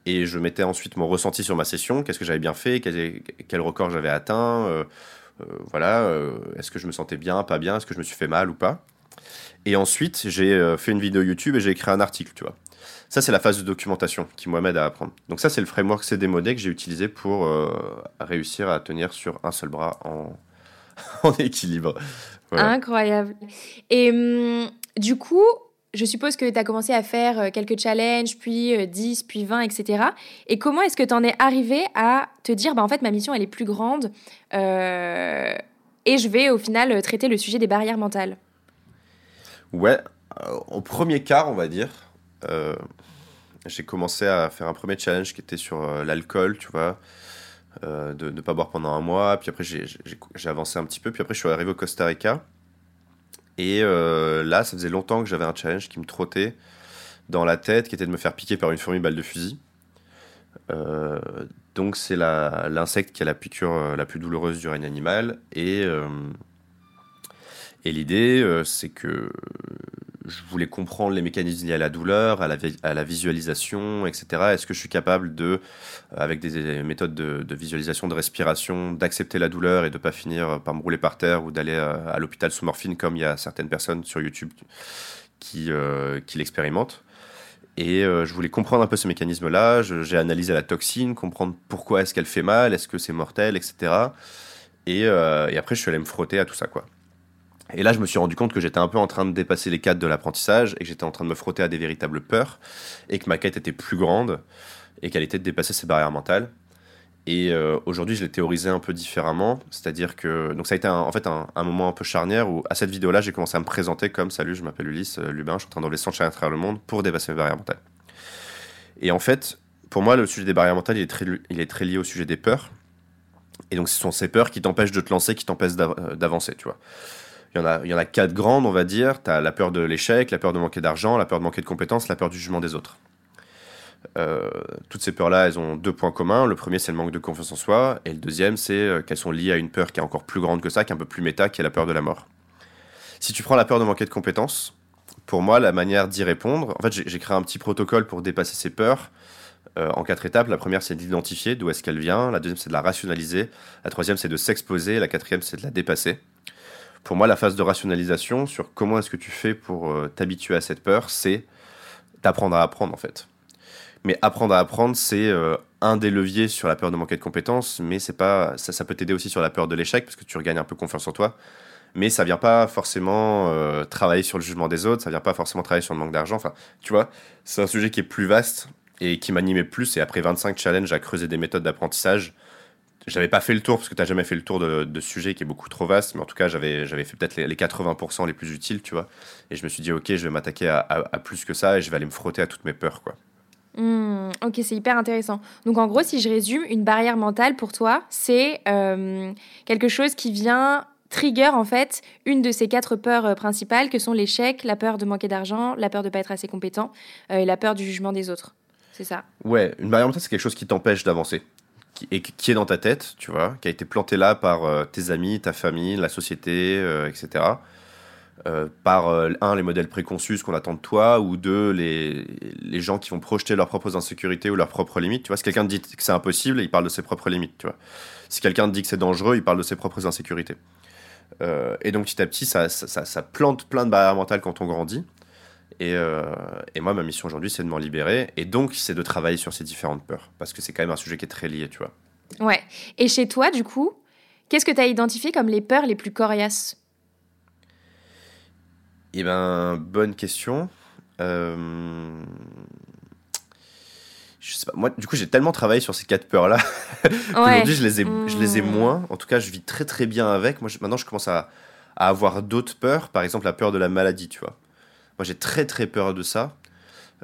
et je mettais ensuite mon ressenti sur ma session, qu'est-ce que j'avais bien fait, quel, record j'avais atteint, euh, euh, voilà, euh, est-ce que je me sentais bien, pas bien, est-ce que je me suis fait mal ou pas? Et ensuite, j'ai fait une vidéo YouTube et j'ai écrit un article, tu vois. Ça, c'est la phase de documentation qui m'aide à apprendre. Donc ça, c'est le framework CDMOD que j'ai utilisé pour réussir à tenir sur un seul bras en, en équilibre. Incroyable. Et hum, du coup, je suppose que tu as commencé à faire euh, quelques challenges, puis 10, euh, puis 20, etc. Et comment est-ce que tu en es arrivé à te dire, bah, en fait, ma mission, elle est plus grande euh, et je vais au final traiter le sujet des barrières mentales? Ouais, au premier quart, on va dire, j'ai commencé à faire un premier challenge qui était sur l'alcool, tu vois. de ne pas boire pendant un mois, puis après j'ai avancé un petit peu, puis après je suis arrivé au Costa Rica, et euh, là, ça faisait longtemps que j'avais un challenge qui me trottait dans la tête, qui était de me faire piquer par une fourmi balle de fusil. Euh, donc c'est l'insecte qui a la piqûre euh, la plus douloureuse du règne animal. Et, et l'idée, c'est que je voulais comprendre les mécanismes liés à la douleur, à la, à la visualisation, etc. Est-ce que je suis capable de, avec des méthodes de, visualisation, de respiration, d'accepter la douleur et de ne pas finir par me rouler par terre ou d'aller à, l'hôpital sous morphine comme il y a certaines personnes sur YouTube qui, euh, qui l'expérimentent? Et euh, je voulais comprendre un peu ce mécanisme-là. J'ai analysé la toxine, comprendre pourquoi est-ce qu'elle fait mal, est-ce que c'est mortel, etc. Et, euh, et après, je suis allé me frotter à tout ça, quoi. Et là, je me suis rendu compte que j'étais un peu en train de dépasser les cadres de l'apprentissage et que j'étais en train de me frotter à des véritables peurs et que ma quête était plus grande et qu'elle était de dépasser ces barrières mentales. Et euh, aujourd'hui, je l'ai théorisé un peu différemment, c'est-à-dire que donc ça a été en fait un, moment un peu charnière où à cette vidéo-là, j'ai commencé à me présenter comme salut, je m'appelle Ulysse euh, Lubin, je suis en train d'enlever 100 à travers le monde pour dépasser mes barrières mentales. Et en fait, pour moi, le sujet des barrières mentales, il est très, il est très lié au sujet des peurs. Et donc, ce sont ces peurs qui t'empêchent de te lancer, qui t'empêchent euh, d'avancer, tu vois. Il y, en a, il y en a quatre grandes, on va dire. Tu as la peur de l'échec, la peur de manquer d'argent, la peur de manquer de compétences, la peur du jugement des autres. Euh, toutes ces peurs-là, elles ont deux points communs. Le premier, c'est le manque de confiance en soi. Et le deuxième, c'est euh, qu'elles sont liées à une peur qui est encore plus grande que ça, qui est un peu plus méta, qui est la peur de la mort. Si tu prends la peur de manquer de compétences, pour moi, la manière d'y répondre, en fait, j'ai créé un petit protocole pour dépasser ces peurs euh, en quatre étapes. La première, c'est d'identifier d'où est-ce qu'elle vient. La deuxième, c'est de la rationaliser. La troisième, c'est de s'exposer. La quatrième, c'est de la dépasser pour moi, la phase de rationalisation sur comment est-ce que tu fais pour euh, t'habituer à cette peur, c'est d'apprendre à apprendre en fait. Mais apprendre à apprendre, c'est euh, un des leviers sur la peur de manquer de compétences, mais c'est pas ça, ça peut t'aider aussi sur la peur de l'échec parce que tu regagnes un peu confiance en toi. Mais ça vient pas forcément euh, travailler sur le jugement des autres, ça vient pas forcément travailler sur le manque d'argent. Enfin, tu vois, c'est un sujet qui est plus vaste et qui m'animait plus. Et après 25 challenges à creuser des méthodes d'apprentissage, j'avais pas fait le tour parce que tu n'as jamais fait le tour de, de, sujet qui est beaucoup trop vaste, mais en tout cas, j'avais, j'avais fait peut-être les, 80% les plus utiles, tu vois. Et je me suis dit, ok, je vais m'attaquer à, à, plus que ça et je vais aller me frotter à toutes mes peurs, quoi. Hmm, ok, c'est hyper intéressant. Donc en gros, si je résume, une barrière mentale pour toi, c'est euh, quelque chose qui vient trigger en fait une de ces quatre peurs euh, principales que sont l'échec, la peur de manquer d'argent, la peur de pas être assez compétent euh, et la peur du jugement des autres. C'est ça? Ouais, une barrière mentale, c'est quelque chose qui t'empêche d'avancer qui, et qui est dans ta tête, tu vois, qui a été planté là par euh, tes amis, ta famille, la société, euh, etc. Euh, par un, les modèles préconçus, qu'on attend de toi, ou deux, les, les gens qui vont projeter leurs propres insécurités ou leurs propres limites. Tu vois, si quelqu'un dit que c'est impossible, il parle de ses propres limites, tu vois. Si quelqu'un dit que c'est dangereux, il parle de ses propres insécurités. et donc petit à petit, ça, ça, ça, plante plein de barrières mentales quand on grandit. Euh, et, moi, ma mission aujourd'hui, c'est de m'en libérer. Et donc, c'est de travailler sur ces différentes peurs. Parce que c'est quand même un sujet qui est très lié, tu vois. Ouais. Et chez toi, du coup, qu'est-ce que tu as identifié comme les peurs les plus coriaces? Eh ben, bonne question. Euh... Je sais pas. Moi, du coup, j'ai tellement travaillé sur ces quatre peurs-là qu'aujourd'hui, je, les ai, je les ai mmh. moins. En tout cas, je vis très, très bien avec. Moi, maintenant, je commence à, à avoir d'autres peurs. Par exemple, la peur de la maladie, tu vois. Moi, j'ai très très peur de ça.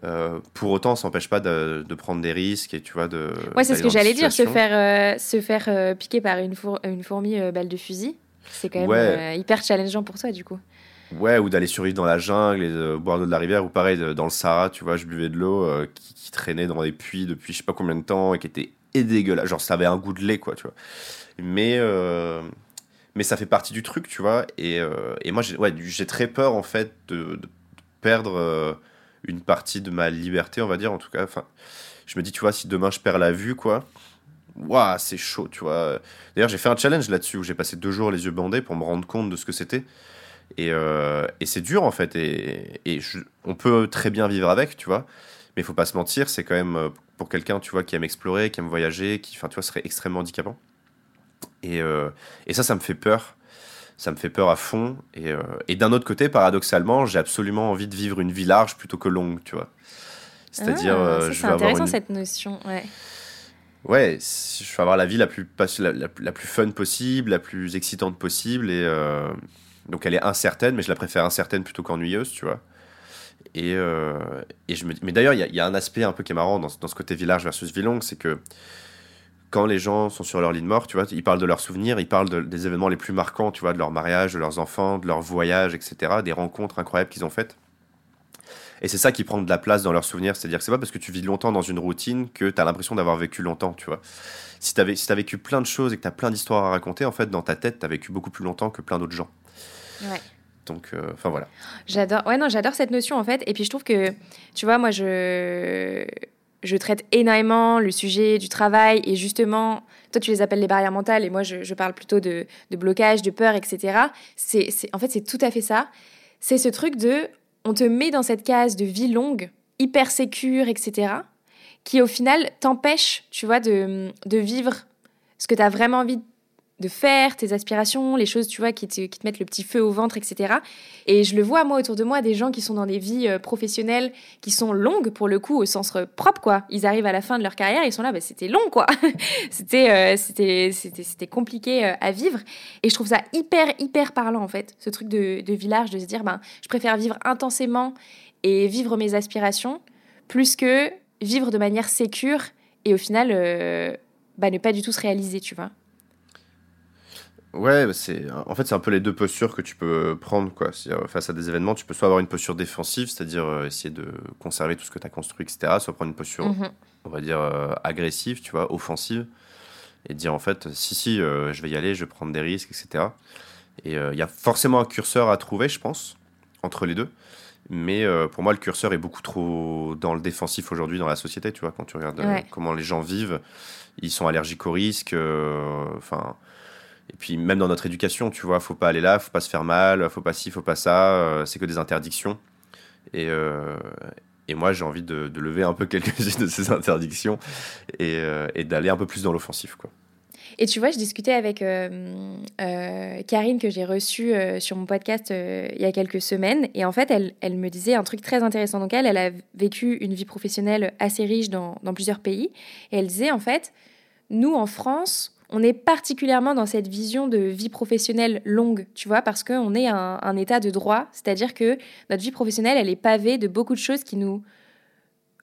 Euh, pour autant, ça n'empêche pas de, prendre des risques et tu vois de. Ouais, c'est ce que j'allais dire, se faire euh, se faire euh, piquer par une, une fourmi balle de fusil, c'est quand même hyper challengeant pour toi du coup. Ouais, ou d'aller survivre dans la jungle et de boire l'eau de la rivière, ou pareil, dans le Sahara, tu vois, je buvais de l'eau qui, qui, traînait dans des puits depuis je sais pas combien de temps et qui était dégueulasse. Genre, ça avait un goût de lait, quoi, tu vois. Mais, mais ça fait partie du truc, tu vois. Et, et moi, j'ai ouais, très peur, en fait, de, de perdre une partie de ma liberté, on va dire, en tout cas. Enfin, je me dis, tu vois, si demain je perds la vue, quoi, waouh, c'est chaud, tu vois. D'ailleurs, j'ai fait un challenge là-dessus où j'ai passé deux jours les yeux bandés pour me rendre compte de ce que c'était. Et, euh, et c'est dur, en fait. Et, et on peut très bien vivre avec, tu vois. Mais il faut pas se mentir, c'est quand même euh, pour quelqu'un, tu vois, qui aime explorer, qui aime voyager, qui, enfin, tu vois, serait extrêmement handicapant. Et, euh, et ça, ça me fait peur ça me fait peur à fond. Et, euh, et d'un autre côté, paradoxalement, j'ai absolument envie de vivre une vie large plutôt que longue, tu vois. C'est-à-dire, ah, euh, je intéressant avoir une... cette notion, ouais. Ouais, je vais avoir la vie la plus, la, la, plus fun possible, la plus excitante possible. Et euh, donc, elle est incertaine, mais je la préfère incertaine plutôt qu'ennuyeuse, tu vois. Et, et je me... Mais d'ailleurs, il y, y, a un aspect un peu qui est marrant dans, dans ce côté village versus vie longue, c'est que quand les gens sont sur leur lit de mort, tu vois, ils parlent de leurs souvenirs, ils parlent des événements les plus marquants, tu vois, de leur mariage, de leurs enfants, de leur voyage, etc., des rencontres incroyables qu'ils ont faites. Et c'est ça qui prend de la place dans leurs souvenirs, c'est-à-dire que c'est pas parce que tu vis longtemps dans une routine que tu as l'impression d'avoir vécu longtemps, tu vois. Si tu as, si vécu plein de choses et que tu as plein d'histoires à raconter, en fait, dans ta tête, tu as vécu beaucoup plus longtemps que plein d'autres gens. Ouais. Donc, euh, enfin voilà. J'adore. Ouais, non, j'adore cette notion en fait. Et puis je trouve que, tu vois, moi, je je traite énormément le sujet du travail et justement, toi tu les appelles les barrières mentales et moi je, parle plutôt de, blocage, de peur, etc. C'est, en fait, c'est tout à fait ça. C'est ce truc de, on te met dans cette case de vie longue, hyper sécure, etc., qui au final t'empêche, tu vois, de, de vivre ce que tu as vraiment envie de de faire, tes aspirations, les choses, tu vois, qui te, qui te, mettent le petit feu au ventre, etc. Et je le vois, moi, autour de moi, des gens qui sont dans des vies euh, professionnelles qui sont longues, pour le coup, au sens euh, propre, quoi. Ils arrivent à la fin de leur carrière, ils sont là, bah, c'était long, quoi. c'était, euh, c'était, c'était, c'était compliqué à vivre. Et je trouve ça hyper, hyper parlant, en fait, ce truc de, village, de se dire, ben, je préfère vivre intensément et vivre mes aspirations, plus que vivre de manière sécure et au final, bah, ne pas du tout se réaliser, tu vois. Ouais, bah, c'est en fait c'est un peu les deux postures que tu peux prendre quoi. Face à des événements, tu peux soit avoir une posture défensive, c'est-à-dire euh, essayer de conserver tout ce que tu as construit, etc. Soit prendre une posture, mhm. on va dire euh, agressive, tu vois, offensive, et dire en fait si si euh, je vais y aller, je vais prendre des risques, etc. Et il y a forcément un curseur à trouver, je pense, entre les deux. Mais pour moi, le curseur est beaucoup trop dans le défensif aujourd'hui dans la société, tu vois, quand tu regardes comment les gens vivent, ils sont allergiques aux risques, enfin et puis même dans notre éducation, tu vois, faut pas aller là, faut pas se faire mal, faut pas ci, faut pas ça, euh, c'est que des interdictions. Et, euh, et moi, j'ai envie de, lever un peu quelques-unes de ces interdictions et, euh, et d'aller un peu plus dans l'offensif, quoi. Et tu vois, je discutais avec Karine que j'ai reçue sur mon podcast il y a quelques semaines. Et en fait, elle, elle, me disait un truc très intéressant. Donc elle, elle a vécu une vie professionnelle assez riche dans, dans plusieurs pays. Et elle disait, en fait, nous, en France, on est particulièrement dans cette vision de vie professionnelle longue, tu vois, parce qu'on est un, un, état de droit, c'est-à-dire que notre vie professionnelle, elle est pavée de beaucoup de choses qui nous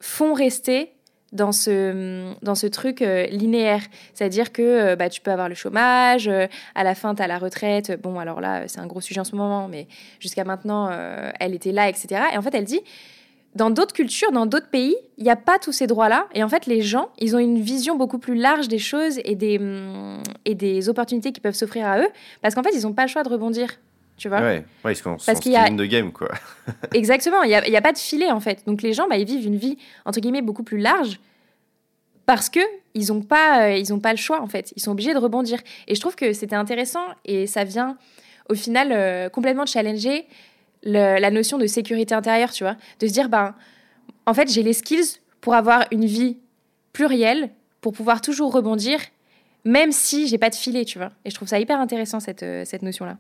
font rester dans ce, dans ce truc euh, linéaire. C'est-à-dire que euh, bah, tu peux avoir le chômage, euh, à la fin, tu as la retraite. Bon, alors là, c'est un gros sujet en ce moment, mais jusqu'à maintenant, elle était là, etc. Et en fait, elle dit, dans d'autres cultures, dans d'autres pays, il n'y a pas tous ces droits-là. Et en fait, les gens, ils ont une vision beaucoup plus large des choses et des, hum, et des opportunités qui peuvent s'offrir à eux. Parce qu'en fait, ils n'ont pas le choix de rebondir. Tu vois Ouais, ouais ils sont parce qu'il y a de game, quoi. Exactement, il n'y a, a, pas de filet, en fait. Donc les gens, bah, ils vivent une vie, entre guillemets, beaucoup plus large parce que ils n'ont pas, euh, ils pas le choix, en fait. Ils sont obligés de rebondir. Et je trouve que c'était intéressant et ça vient, au final, euh, complètement challenger la notion de sécurité intérieure, tu vois. De se dire, ben, en fait, j'ai les skills pour avoir une vie plurielle, pour pouvoir toujours rebondir, même si j'ai pas de filet, tu vois. Et je trouve ça hyper intéressant, cette, euh, cette notion-là.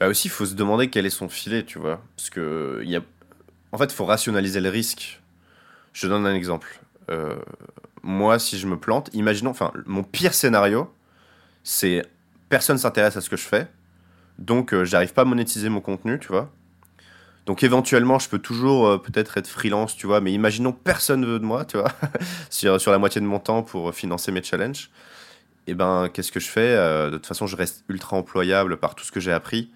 Bah aussi, il faut se demander quel est son filet, tu vois. Parce que, y a... en fait, il faut rationaliser le risque. Je donne un exemple. Euh, moi, si je me plante, imaginons, enfin, mon pire scénario, c'est personne s'intéresse à ce que je fais, donc, euh, j'arrive pas à monétiser mon contenu, tu vois. Donc, éventuellement, je peux toujours euh, peut-être être freelance, tu vois. Mais imaginons personne veut de moi, tu vois, sur, sur, la moitié de mon temps pour financer mes challenges. Et eh ben, qu'est-ce que je fais euh, De toute façon, je reste ultra employable par tout ce que j'ai appris.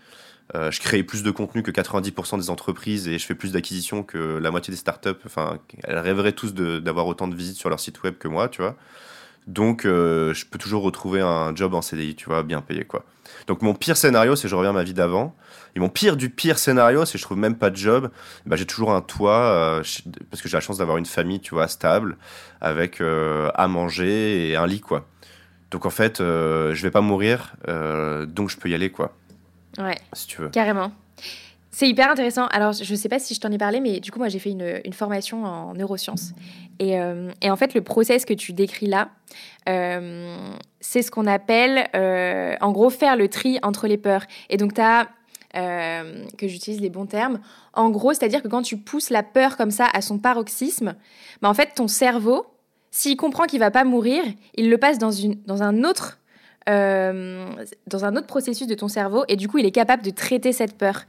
Euh, je crée plus de contenu que 90% des entreprises et je fais plus d'acquisitions que la moitié des startups. Enfin, elles rêveraient tous d'avoir autant de visites sur leur site web que moi, tu vois. Donc, euh, je peux toujours retrouver un job en CDI, tu vois, bien payé, quoi. Donc, mon pire scénario, c'est je reviens à ma vie d'avant. Et mon pire du pire scénario, c'est je trouve même pas de job. Bah, j'ai toujours un toit, euh, parce que j'ai la chance d'avoir une famille, tu vois, stable, avec à manger et un lit, quoi. Donc, en fait, je vais pas mourir, donc je peux y aller, quoi. Ouais. Si tu veux. Carrément. C'est hyper intéressant. Alors, je ne sais pas si je t'en ai parlé, mais du coup, moi, j'ai fait une, formation en neurosciences. Et, euh, et, en fait, le process que tu décris là, euh, c'est ce qu'on appelle, euh, en gros, faire le tri entre les peurs. Et donc, tu as, que j'utilise les bons termes, en gros, c'est-à-dire que quand tu pousses la peur comme ça à son paroxysme, bah, en fait, ton cerveau, s'il comprend qu'il va pas mourir, il le passe dans, un autre dans un autre processus de ton cerveau et du coup, il est capable de traiter cette peur.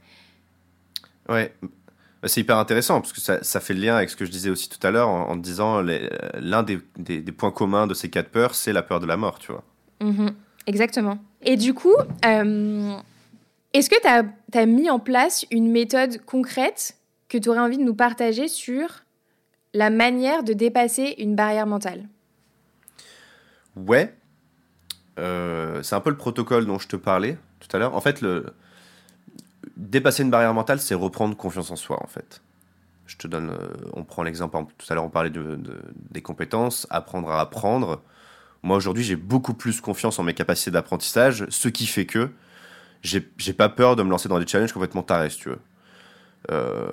Ouais, bah, c'est hyper intéressant parce que ça, ça, fait le lien avec ce que je disais aussi tout à l'heure en, disant l'un des, des, points communs de ces quatre peurs, c'est la peur de la mort, tu vois. Mm-hmm. exactement. Et du coup, euh, est-ce que tu as, as, mis en place une méthode concrète que tu aurais envie de nous partager sur la manière de dépasser une barrière mentale? Ouais, euh, c'est un peu le protocole dont je te parlais tout à l'heure. En fait, le... dépasser une barrière mentale, c'est reprendre confiance en soi, en fait. Je te donne, euh, on prend l'exemple, tout à l'heure on parlait de, des compétences, apprendre à apprendre. Moi aujourd'hui j'ai beaucoup plus confiance en mes capacités d'apprentissage, ce qui fait que j'ai pas peur de me lancer dans des challenges complètement tarés, si tu veux. Euh,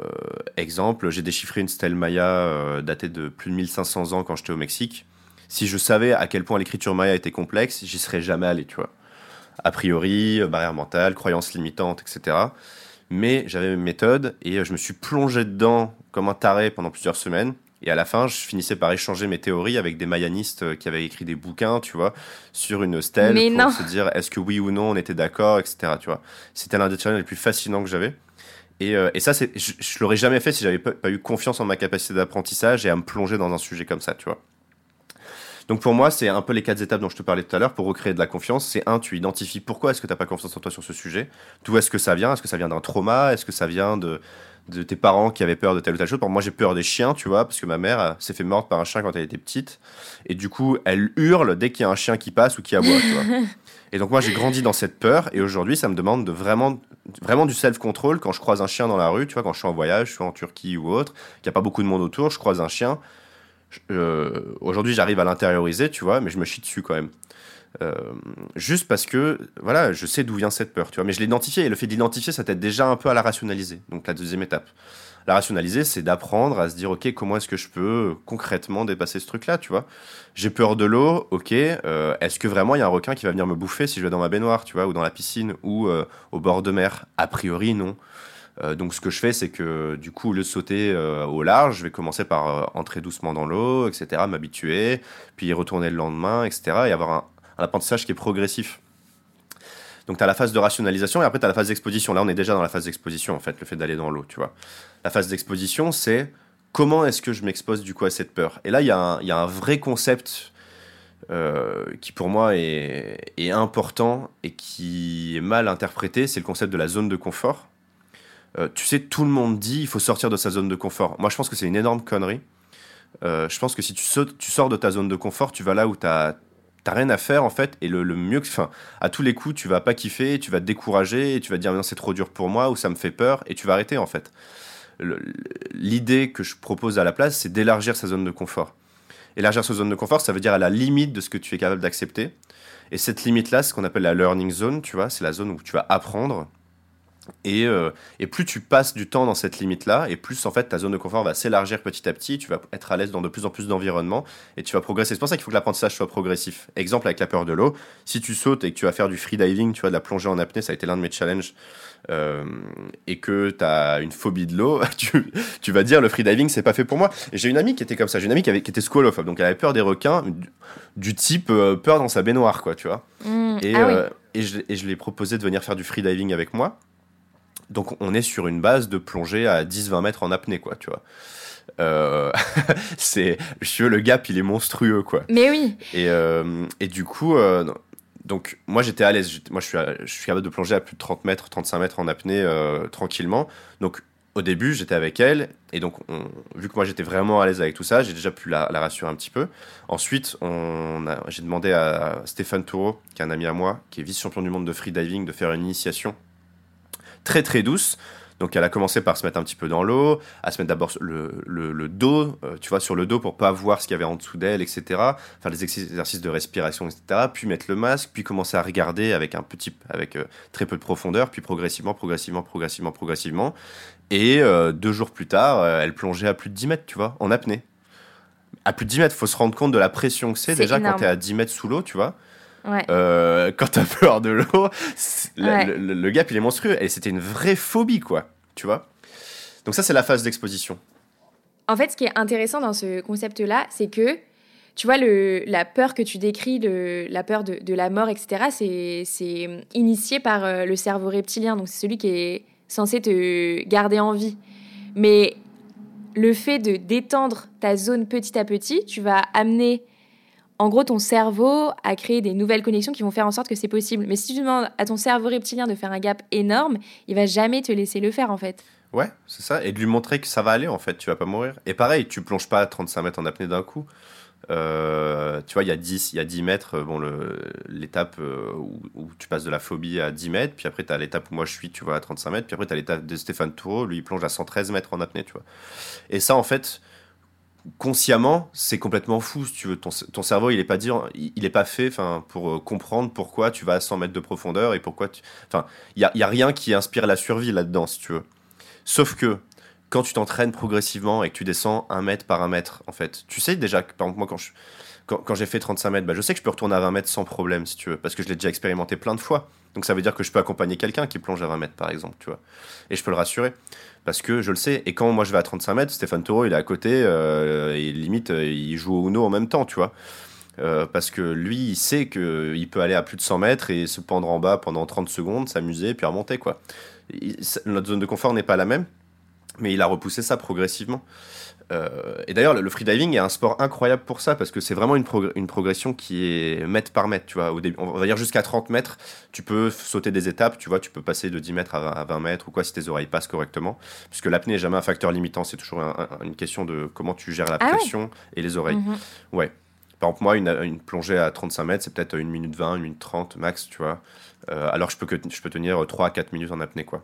exemple, j'ai déchiffré une stèle Maya datée de plus de 1500 ans quand j'étais au Mexique si je savais à quel point l'écriture maya était complexe, j'y serais jamais allé, tu vois. A priori, euh, barrière mentale, croyances limitantes, etc. Mais j'avais mes méthodes et euh, je me suis plongé dedans comme un taré pendant plusieurs semaines. Et à la fin, je finissais par échanger mes théories avec des mayanistes euh, qui avaient écrit des bouquins, tu vois, sur une stèle pour se dire est-ce que oui ou non on était d'accord, etc. Tu vois, c'était l'un des challenges les plus fascinants que j'avais. Et, et, ça, c'est, je, je l'aurais jamais fait si j'avais pas, pas eu confiance en ma capacité d'apprentissage et à me plonger dans un sujet comme ça, tu vois. Donc pour moi, c'est un peu les quatre étapes dont je te parlais tout à l'heure pour recréer de la confiance. C'est un, tu identifies pourquoi est-ce que tu n'as pas confiance en toi sur ce sujet. D'où est-ce que ça vient? Est-ce que ça vient d'un trauma? Est-ce que ça vient de, de tes parents qui avaient peur de telle ou telle chose? Pour moi, j'ai peur des chiens, tu vois, parce que ma mère s'est fait morte par un chien quand elle était petite. Et du coup, elle hurle dès qu'il y a un chien qui passe ou qui aboie, tu vois. Et donc moi, j'ai grandi dans cette peur. Et aujourd'hui, ça me demande de vraiment, vraiment du self-control quand je croise un chien dans la rue, tu vois, quand je suis en voyage, je suis en Turquie ou autre, qu'il n'y a pas beaucoup de monde autour, je croise un chien euh, aujourd'hui, j'arrive à l'intérioriser, tu vois, mais je me chie dessus quand même. Euh, juste parce que voilà, je sais d'où vient cette peur, tu vois. Mais je l'ai et le fait d'identifier, ça t'aide déjà un peu à la rationaliser. Donc la deuxième étape. La rationaliser, c'est d'apprendre à se dire, ok, comment est-ce que je peux concrètement dépasser ce truc-là, tu vois. J'ai peur de l'eau, ok. Euh, est-ce que vraiment il y a un requin qui va venir me bouffer si je vais dans ma baignoire, tu vois, ou dans la piscine, ou au bord de mer? A priori, non. Euh, donc ce que je fais, c'est que du coup, au lieu de sauter euh, au large, je vais commencer par euh, entrer doucement dans l'eau, etc., m'habituer, puis retourner le lendemain, etc., et avoir un, apprentissage qui est progressif. Donc tu as la phase de rationalisation et après tu as la phase d'exposition. Là, on est déjà dans la phase d'exposition, en fait, le fait d'aller dans l'eau, tu vois. La phase d'exposition, c'est comment est-ce que je m'expose du coup à cette peur Et là, il y, y, a un vrai concept qui pour moi est, important et qui est mal interprété, c'est le concept de la zone de confort. Euh, tu sais, tout le monde dit il faut sortir de sa zone de confort. Moi, je pense que c'est une énorme connerie. Euh, je pense que si tu, sors de ta zone de confort, tu vas là où tu n'as rien à faire en fait. Et le, mieux que. Enfin, à tous les coups, tu vas pas kiffer, tu vas te décourager, et tu vas dire non, c'est trop dur pour moi, ou ça me fait peur, et tu vas arrêter en fait. L'idée que je propose à la place, c'est d'élargir sa zone de confort. Élargir sa zone de confort, ça veut dire à la limite de ce que tu es capable d'accepter. Et cette limite-là, ce qu'on appelle la learning zone, tu vois, c'est la zone où tu vas apprendre, euh, et, plus tu passes du temps dans cette limite-là, et plus en fait ta zone de confort va s'élargir petit à petit, tu vas être à l'aise dans de plus en plus d'environnements, et tu vas progresser. C'est pour ça qu'il faut que l'apprentissage soit progressif. Exemple avec la peur de l'eau, si tu sautes et que tu vas faire du freediving, tu vois, de la plongée en apnée, ça a été l'un de mes challenges, euh, et que tu as une phobie de l'eau, tu, vas dire le freediving c'est pas fait pour moi. J'ai une amie qui était comme ça, j'ai une amie qui, avait, qui était scolophobe, donc elle avait peur des requins, du, type euh, peur dans sa baignoire, quoi, tu vois. Mmh. et, ah et je, et je lui ai proposé de venir faire du freediving avec moi. Donc on est sur une base de plongée à 10-20 mètres en apnée, quoi, tu vois. Euh, c'est le gap il est monstrueux quoi mais oui et, euh, et du coup euh, Donc, moi, j'étais à l'aise. Moi, je suis, je suis capable de plonger à plus de 30 mètres, 35 mètres en apnée tranquillement. Donc, au début, j'étais avec elle. Et donc, vu que moi, j'étais vraiment à l'aise avec tout ça, j'ai déjà pu la, rassurer un petit peu. Ensuite, j'ai demandé à Stéphane Toureau, qui est un ami à moi, qui est vice-champion du monde de freediving, de faire une initiation très, très douce donc elle a commencé par se mettre un petit peu dans l'eau, à se mettre d'abord le, le, dos, euh, tu vois, sur le dos pour pas voir ce qu'il y avait en dessous d'elle, etc. Faire des exercices de respiration, etc. Puis mettre le masque, puis commencer à regarder avec un petit, avec euh, très peu de profondeur, puis progressivement, progressivement, progressivement, progressivement. Et euh, deux jours plus tard, elle plongeait à plus de 10 mètres, tu vois, en apnée. À plus de 10 mètres, faut se rendre compte de la pression que c'est déjà quand tu es à 10 mètres sous l'eau, tu vois. Ouais. Euh, quand t'as peur de l'eau, le, gap il est monstrueux et c'était une vraie phobie quoi, tu vois? Donc ça c'est la phase d'exposition. En fait, ce qui est intéressant dans ce concept-là, c'est que tu vois le, la peur que tu décris, le, la peur de, de la mort, etc. C'est initié par euh, le cerveau reptilien, donc c'est celui qui est censé te garder en vie. Mais le fait de détendre ta zone petit à petit, tu vas amener en gros, ton cerveau a créé des nouvelles connexions qui vont faire en sorte que c'est possible. Mais si tu demandes à ton cerveau reptilien de faire un gap énorme, il va jamais te laisser le faire en fait. Ouais, c'est ça. Et de lui montrer que ça va aller en fait, tu vas pas mourir. Et pareil, tu plonges pas à 35 mètres en apnée d'un coup. Euh, tu vois, il y a 10, il y a 10 mètres, bon, l'étape euh, où, tu passes de la phobie à 10 mètres, puis après tu as l'étape où moi je suis, tu vois, à 35 mètres, puis après tu as l'étape de Stéphane Toureau, lui il plonge à 113 mètres en apnée, tu vois. Et ça, en fait, consciemment, c'est complètement fou, si tu veux. Ton, cerveau, il n'est pas, dire, il, est pas fait pour euh, comprendre pourquoi tu vas à 100 mètres de profondeur et pourquoi. Enfin, il a, y a rien qui inspire la survie là-dedans, si tu veux. Sauf que quand tu t'entraînes progressivement et que tu descends un mètre par un mètre, en fait, tu sais déjà, par exemple, moi, quand je quand, j'ai fait 35 mètres, bah, je sais que je peux retourner à 20 mètres sans problème, si tu veux, parce que je l'ai déjà expérimenté plein de fois. Donc ça veut dire que je peux accompagner quelqu'un qui plonge à 20 mètres, par exemple, tu vois. Et je peux le rassurer, parce que je le sais. Et quand moi je vais à 35 mètres, Stéphane Taureau, il est à côté, euh, et limite, euh, il joue au Uno en même temps, tu vois. Euh, parce que lui, il sait qu'il peut aller à plus de 100 mètres et se pendre en bas pendant 30 secondes, s'amuser, puis remonter, quoi. notre zone de confort n'est pas la même, mais il a repoussé ça progressivement. Euh, et d'ailleurs, le freediving est un sport incroyable pour ça, parce que c'est vraiment une, une, progression qui est mètre par mètre. Tu vois, Au début, on va dire jusqu'à 30 mètres, tu peux sauter des étapes, tu vois, tu peux passer de 10 mètres à 20, mètres ou quoi si tes oreilles passent correctement. Puisque l'apnée n'est jamais un facteur limitant, c'est toujours une question de comment tu gères la ah pression et les oreilles. Mhm. Ouais. Par exemple, moi, une, une, plongée à 35 mètres, c'est peut-être 1 minute 20, 1 minute 30 max, tu vois. Euh, alors je peux, que, je peux tenir 3 à 4 minutes en apnée, quoi.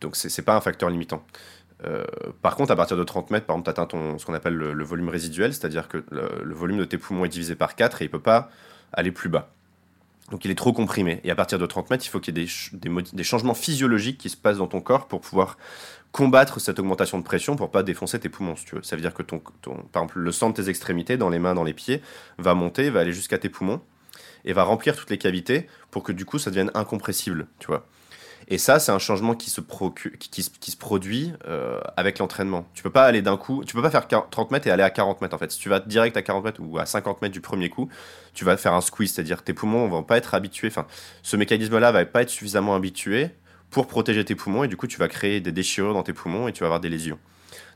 Donc c'est pas un facteur limitant. Euh, par contre, à partir de 30 mètres, par exemple, tu atteins ce qu'on appelle le, volume résiduel, c'est-à-dire que le, volume de tes poumons est divisé par 4 et il ne peut pas aller plus bas. Donc il est trop comprimé. Et à partir de 30 mètres, il faut qu'il y ait des, des, changements physiologiques qui se passent dans ton corps pour pouvoir combattre cette augmentation de pression pour pas défoncer tes poumons. Ça veut dire que ton, par exemple, le sang de tes extrémités, dans les mains, dans les pieds, va monter, va aller jusqu'à tes poumons et va remplir toutes les cavités pour que du coup ça devienne incompressible, tu vois. Et ça, c'est un changement qui se, qui, se produit euh, avec l'entraînement. Tu peux pas aller d'un coup, tu peux pas faire 30 mètres et aller à 40 mètres en fait. Si tu vas direct à 40 mètres ou à 50 mètres du premier coup, tu vas faire un squeeze, c'est-à-dire tes poumons vont pas être habitués. Enfin, ce mécanisme-là va pas être suffisamment habitué pour protéger tes poumons et du coup, tu vas créer des déchirures dans tes poumons et tu vas avoir des lésions.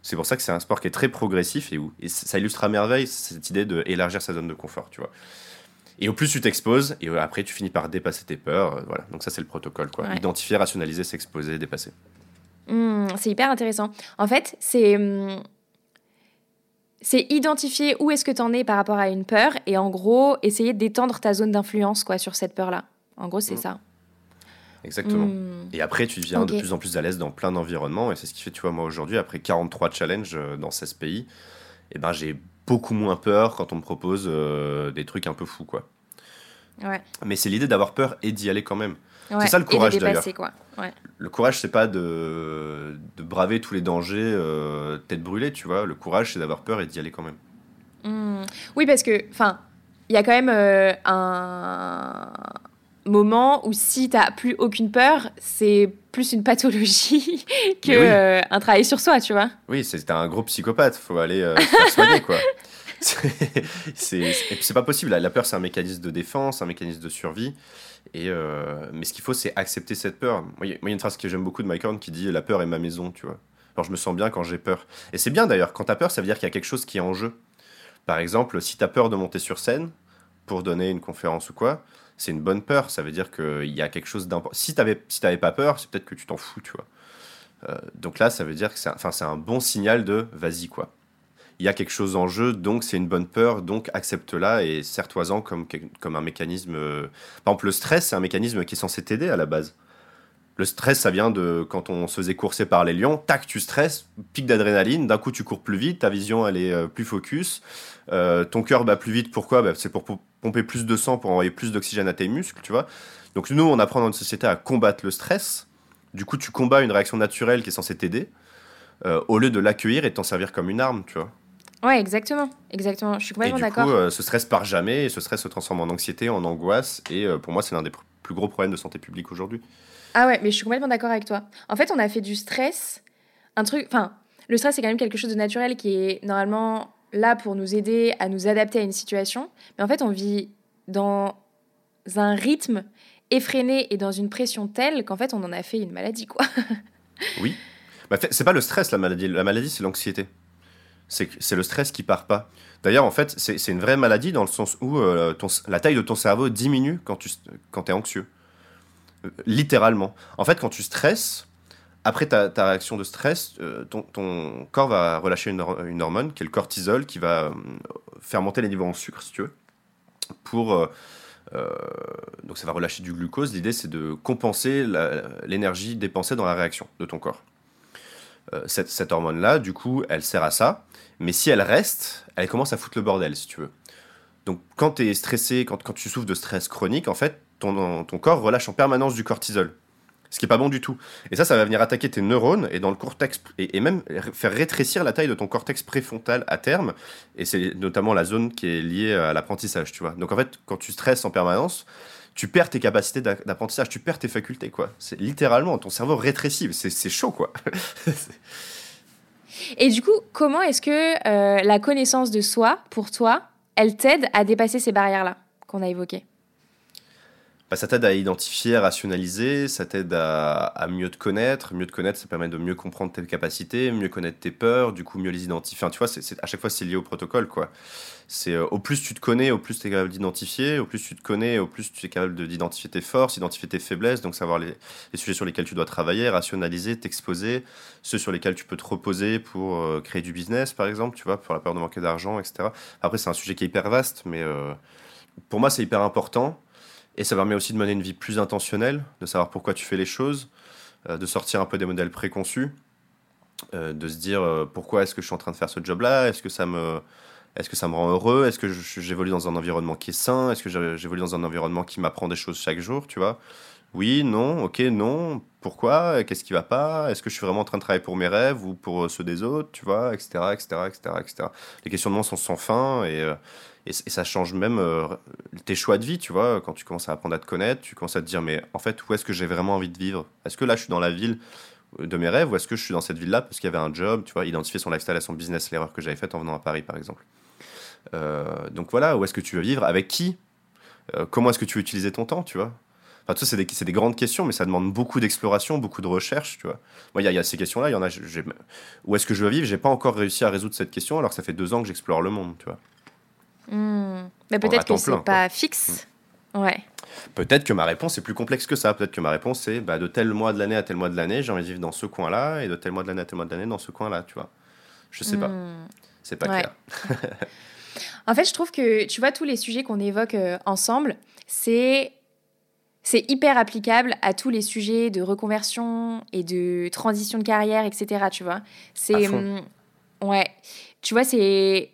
C'est pour ça que c'est un sport qui est très progressif et, où, ça illustre à merveille cette idée d'élargir sa zone de confort, tu vois. Et au plus tu t'exposes, et après tu finis par dépasser tes peurs. Euh, voilà. Donc ça, c'est le protocole. Quoi. Identifier, rationaliser, s'exposer, dépasser. Mmh, c'est hyper intéressant. En fait, c'est... Mmh, c'est identifier où est-ce que tu en es par rapport à une peur et en gros, essayer d'étendre ta zone d'influence quoi sur cette peur-là. En gros, c'est mmh. ça. Exactement. Et après, tu deviens de plus en plus à l'aise dans plein d'environnements. Et c'est ce qui fait, tu vois, moi aujourd'hui, après 43 challenges euh, dans 16 pays, eh ben, j'ai beaucoup moins peur quand on me propose euh, des trucs un peu fous, quoi. Ouais. Mais c'est l'idée d'avoir peur et d'y aller quand même. C'est ça le courage d'ailleurs. Ouais. Le courage, c'est pas de, de, braver tous les dangers euh, tête brûlée, tu vois. Le courage, c'est d'avoir peur et d'y aller quand même. Mmh. Oui, parce que, enfin, il y a quand même euh, un moment où si tu n'as plus aucune peur, c'est plus une pathologie que euh, un travail sur soi, tu vois. Oui, c'est un gros psychopathe, faut aller euh, faire soigner quoi. c'est pas possible. La peur, c'est un mécanisme de défense, un mécanisme de survie. Et euh, mais ce qu'il faut, c'est accepter cette peur. Moi, il y a une phrase que j'aime beaucoup de Mike Horn qui dit La peur est ma maison, tu vois. Alors, je me sens bien quand j'ai peur. Et c'est bien d'ailleurs, quand tu as peur, ça veut dire qu'il y a quelque chose qui est en jeu. Par exemple, si tu as peur de monter sur scène pour donner une conférence ou quoi, c'est une bonne peur. Ça veut dire qu'il y a quelque chose d'important. Si tu n'avais pas peur, c'est peut-être que tu t'en fous, tu vois. Euh, donc là, ça veut dire que c'est un, un bon signal de vas-y, quoi. Il y a quelque chose en jeu, donc c'est une bonne peur, donc accepte-la et serre-toi-en comme, comme un mécanisme. Euh, par exemple, le stress, c'est un mécanisme qui est censé t'aider à la base. Le stress, ça vient de quand on se faisait courser par les lions, tac, tu stresses, pic d'adrénaline, d'un coup tu cours plus vite, ta vision elle est euh, plus focus, ton cœur bat plus vite, pourquoi? Bah, C'est pour pomper plus de sang, pour envoyer plus d'oxygène à tes muscles, tu vois. Donc nous, on apprend dans notre société à combattre le stress, du coup, tu combats une réaction naturelle qui est censée t'aider, euh, au lieu de l'accueillir et t'en servir comme une arme, tu vois. Ouais, exactement, exactement. Je suis complètement d'accord. Du coup, euh, ce stress part jamais, et ce stress se transforme en anxiété, en angoisse, et euh, pour moi, c'est l'un des plus gros problèmes de santé publique aujourd'hui. Ah ouais, mais je suis complètement d'accord avec toi. En fait, on a fait du stress un truc. Enfin, le stress, c'est quand même quelque chose de naturel qui est normalement là pour nous aider à nous adapter à une situation. Mais en fait, on vit dans un rythme effréné et dans une pression telle qu'en fait on en a fait une maladie quoi. oui. Bah, c'est pas le stress la maladie, la maladie c'est l'anxiété. C'est le stress qui part pas. D'ailleurs en fait c'est une vraie maladie dans le sens où euh, la taille de ton cerveau diminue quand tu quand es anxieux. Euh, littéralement. En fait quand tu stresses, après ta, ta réaction de stress, euh, ton, corps va relâcher une, hormone qui est le cortisol qui va faire monter les niveaux en sucre si tu veux pour euh, donc ça va relâcher du glucose. L'idée, c'est de compenser l'énergie dépensée dans la réaction de ton corps. Euh, cette, hormone-là, du coup, elle sert à ça. Mais si elle reste, elle commence à foutre le bordel, si tu veux. Donc quand tu es stressé, quand, quand, tu souffres de stress chronique, en fait, ton, corps relâche en permanence du cortisol ce qui est pas bon du tout. Et ça, ça va venir attaquer tes neurones et dans le cortex et, même faire rétrécir la taille de ton cortex préfrontal à terme. Et c'est notamment la zone qui est liée à l'apprentissage, tu vois. Donc en fait, quand tu stresses en permanence, tu perds tes capacités d'apprentissage, tu perds tes facultés, quoi. C'est littéralement ton cerveau rétrécit. C'est chaud, quoi. et du coup, comment est-ce que euh, la connaissance de soi, pour toi, elle t'aide à dépasser ces barrières-là qu'on a évoquées? Bah, ça t'aide à identifier, à rationaliser, ça t'aide à, mieux te connaître. Mieux te connaître, ça permet de mieux comprendre tes capacités, mieux connaître tes peurs, du coup mieux les identifier. Enfin, tu vois, à chaque fois, c'est lié au protocole, quoi. C'est euh, au plus tu te connais, au plus tu es capable d'identifier, au plus tu te connais, au plus tu es capable d'identifier tes forces, identifier tes faiblesses, donc savoir les, sujets sur lesquels tu dois travailler, rationaliser, t'exposer, ceux sur lesquels tu peux te reposer pour euh, créer du business, par exemple, tu vois, pour la peur de manquer d'argent, etc. Après, c'est un sujet qui est hyper vaste, mais euh, pour moi, c'est hyper important. Et ça permet aussi de mener une vie plus intentionnelle, de savoir pourquoi tu fais les choses, euh, de sortir un peu des modèles préconçus, euh, de se dire euh, pourquoi est-ce que je suis en train de faire ce job-là, est-ce que ça me, est-ce que ça me rend heureux, est-ce que j'évolue dans un environnement qui est sain, est-ce que j'évolue dans un environnement qui m'apprend des choses chaque jour, tu vois? Oui, non, ok, non, pourquoi, qu'est-ce qui va pas, est-ce que je suis vraiment en train de travailler pour mes rêves ou pour ceux des autres, tu vois, etc., etc., etc., etc. Les questionnements sont sans fin et et, ça change même euh, tes choix de vie, tu vois. Quand tu commences à apprendre à te connaître, tu commences à te dire, mais en fait, où est-ce que j'ai vraiment envie de vivre? Est-ce que là, je suis dans la ville de mes rêves ou est-ce que je suis dans cette ville-là parce qu'il y avait un job, tu vois, identifier son lifestyle à son business, l'erreur que j'avais faite en venant à Paris, par exemple. Euh, donc voilà, où est-ce que tu veux vivre? Avec qui? Euh, Comment est-ce que tu veux utiliser ton temps, tu vois? Enfin, tout ça, c'est des, des, grandes questions, mais ça demande beaucoup d'exploration, beaucoup de recherche, tu vois. Moi, il y, a ces questions-là, il y en a. Où est-ce que je veux vivre? J'ai pas encore réussi à résoudre cette question, alors que ça fait deux ans que j'explore le monde, tu vois. Hmm. Mais peut-être que c'est pas fixe. Hmm. Ouais. Peut-être que ma réponse est plus complexe que ça. Peut-être que ma réponse est bah, de tel mois de l'année à tel mois de l'année, j'ai envie de vivre dans ce coin-là, et de tel mois de l'année à tel mois de l'année dans ce coin-là, tu vois. Je sais pas. Hmm. C'est pas clair. en fait, je trouve que, tu vois, tous les sujets qu'on évoque euh, ensemble, c'est c'est hyper applicable à tous les sujets de reconversion et de transition de carrière, etc. Tu vois, c'est ouais, tu vois, c'est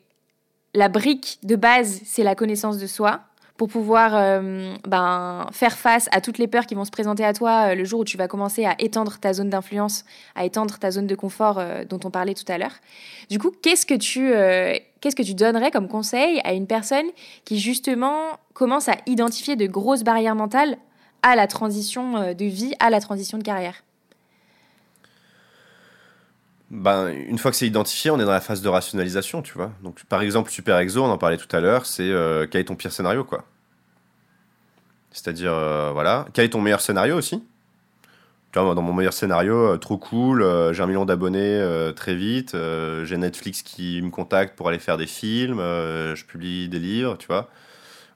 la brique de base, c'est la connaissance de soi pour pouvoir euh, ben, faire face à toutes les peurs qui vont se présenter à toi euh, le jour où tu vas commencer à étendre ta zone d'influence, à étendre ta zone de confort euh, dont on parlait tout à l'heure. Du coup, qu'est-ce que tu qu'est-ce que tu donnerais comme conseil à une personne qui justement commence à identifier de grosses barrières mentales à la transition de vie, à la transition de carrière ben, une fois que c'est identifié, on est dans la phase de rationalisation, tu vois. Donc, par exemple, Super Exo, on en parlait tout à l'heure, c'est euh, quel est ton pire scénario, quoi. C'est-à-dire, euh, voilà, quel est ton meilleur scénario aussi? Tu vois, dans mon meilleur scénario, euh, trop cool, j'ai un million d'abonnés très vite, j'ai Netflix qui me contacte pour aller faire des films, je publie des livres, tu vois.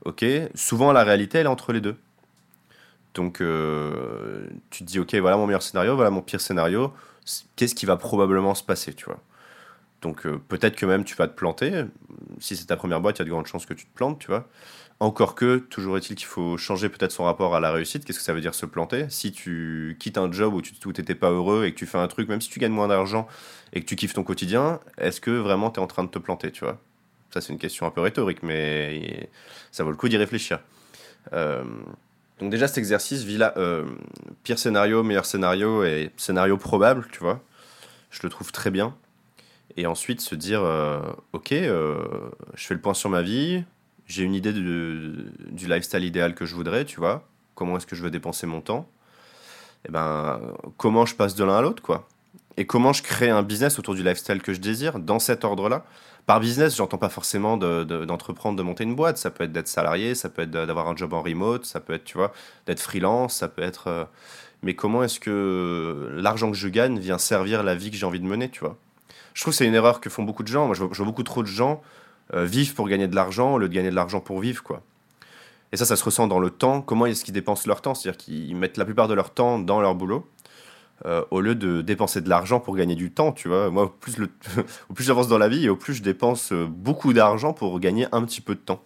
Ok, souvent la réalité, elle est entre les deux. Donc, euh, tu te dis, ok, voilà mon meilleur scénario, voilà mon pire scénario. Qu'est-ce qui va probablement se passer, tu vois? Donc, euh, peut-être que même tu vas te planter. Si c'est ta première boîte, il y a de grandes chances que tu te plantes, tu vois. Encore que, toujours est-il qu'il faut changer peut-être son rapport à la réussite. Qu'est-ce que ça veut dire se planter? Si tu quittes un job où tu n'étais pas heureux et que tu fais un truc, même si tu gagnes moins d'argent et que tu kiffes ton quotidien, est-ce que vraiment tu es en train de te planter, tu vois? Ça, c'est une question un peu rhétorique, mais ça vaut le coup d'y réfléchir. Euh, donc déjà cet exercice, euh, pire scénario, meilleur scénario et scénario probable, tu vois, je le trouve très bien. Et ensuite se dire, euh, ok, euh, je fais le point sur ma vie, j'ai une idée du lifestyle idéal que je voudrais, tu vois, comment est-ce que je veux dépenser mon temps, et eh ben comment je passe de l'un à l'autre, quoi? Et comment je crée un business autour du lifestyle que je désire, dans cet ordre-là? Par business, j'entends pas forcément d'entreprendre, de, monter une boîte. Ça peut être d'être salarié, ça peut être d'avoir un job en remote, ça peut être, tu vois, d'être freelance, ça peut être. Euh, mais comment est-ce que l'argent que je gagne vient servir la vie que j'ai envie de mener, tu vois? Je trouve que c'est une erreur que font beaucoup de gens. Moi, je vois, beaucoup trop de gens euh, vivre pour gagner de l'argent au lieu de gagner de l'argent pour vivre, quoi. Et ça, ça se ressent dans le temps. Comment est-ce qu'ils dépensent leur temps? C'est-à-dire qu'ils mettent la plupart de leur temps dans leur boulot. Euh, au lieu de dépenser de l'argent pour gagner du temps, tu vois. Moi, au plus, j'avance dans la vie, et au plus je dépense euh, beaucoup d'argent pour gagner un petit peu de temps.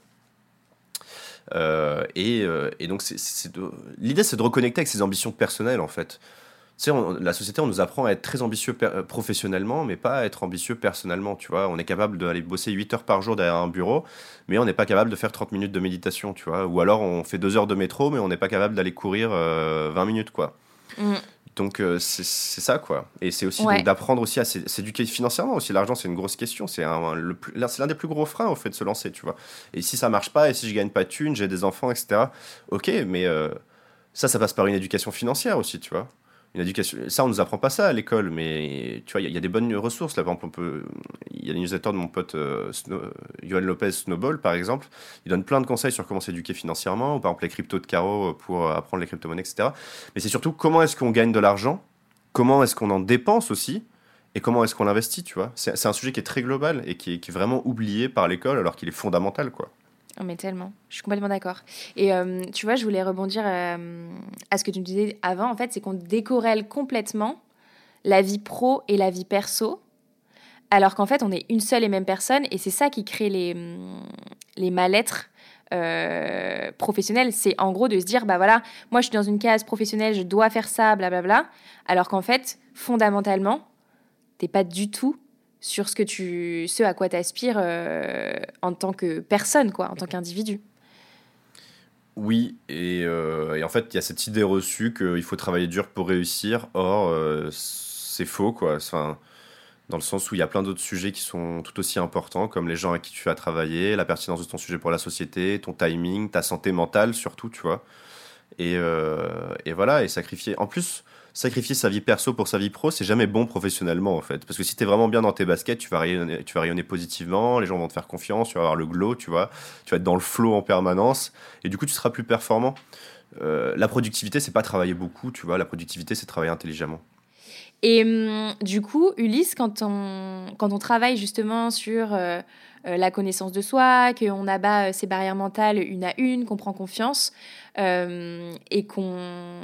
Euh, et, donc, l'idée, c'est de reconnecter avec ses ambitions personnelles, en fait. Tu sais, la société, on nous apprend à être très ambitieux professionnellement, mais pas à être ambitieux personnellement, tu vois. On est capable d'aller bosser 8 heures par jour derrière un bureau, mais on n'est pas capable de faire 30 minutes de méditation, tu vois. Ou alors, on fait 2 heures de métro, mais on n'est pas capable d'aller courir 20 minutes, quoi. Mm. Donc euh, c'est ça quoi. Et c'est aussi d'apprendre aussi à s'éduquer financièrement aussi. L'argent c'est une grosse question. C'est l'un des plus gros freins au fait de se lancer, tu vois. Et si ça marche pas et si je gagne pas de thunes, j'ai des enfants, etc. Ok, mais euh, ça, ça passe par une éducation financière aussi, tu vois une éducation. Ça, on nous apprend pas ça à l'école, mais tu vois, il y, a des bonnes ressources. Là, par exemple. Il y a les newsletters de mon pote euh, Johan Lopez Snowball, par exemple. Il donne plein de conseils sur comment s'éduquer financièrement, ou par exemple les cryptos de Caro pour apprendre les crypto-monnaies, etc. Mais c'est surtout comment est-ce qu'on gagne de l'argent, comment est-ce qu'on en dépense aussi, et comment est-ce qu'on l'investit, tu vois. C'est un sujet qui est très global et qui est, qui est vraiment oublié par l'école, alors qu'il est fondamental, quoi. Oh, mais tellement, je suis complètement d'accord. Et euh, tu vois, je voulais rebondir euh, à ce que tu me disais avant, en fait, c'est qu'on décorrèle complètement la vie pro et la vie perso, alors qu'en fait, on est une seule et même personne, et c'est ça qui crée les, les mal-être euh, professionnels. C'est en gros de se dire, bah voilà, moi je suis dans une case professionnelle, je dois faire ça, blablabla, alors qu'en fait, fondamentalement, t'es pas du tout sur ce que tu ce à quoi tu aspires euh, en tant que personne quoi en tant qu'individu. Oui euh, et, en fait il y a cette idée reçue qu'il faut travailler dur pour réussir. Or euh, c'est faux quoi. Enfin dans le sens où il y a plein d'autres sujets qui sont tout aussi importants comme les gens avec qui tu as travaillé la pertinence de ton sujet pour la société ton timing ta santé mentale surtout tu vois. Et, et voilà et sacrifier. En plus sacrifier sa vie perso pour sa vie pro, c'est jamais bon professionnellement en fait. Parce que si tu es vraiment bien dans tes baskets, tu vas, rayonner, tu vas rayonner positivement, les gens vont te faire confiance, tu vas avoir le glow, tu vois, tu vas être dans le flow en permanence, et du coup tu seras plus performant. Euh, la productivité, c'est pas travailler beaucoup, tu vois, la productivité, c'est travailler intelligemment. Et hum, du coup, Ulysse, quand on, quand on travaille justement sur euh, la connaissance de soi, qu'on abat ses barrières mentales une à une, qu'on prend confiance, et qu'on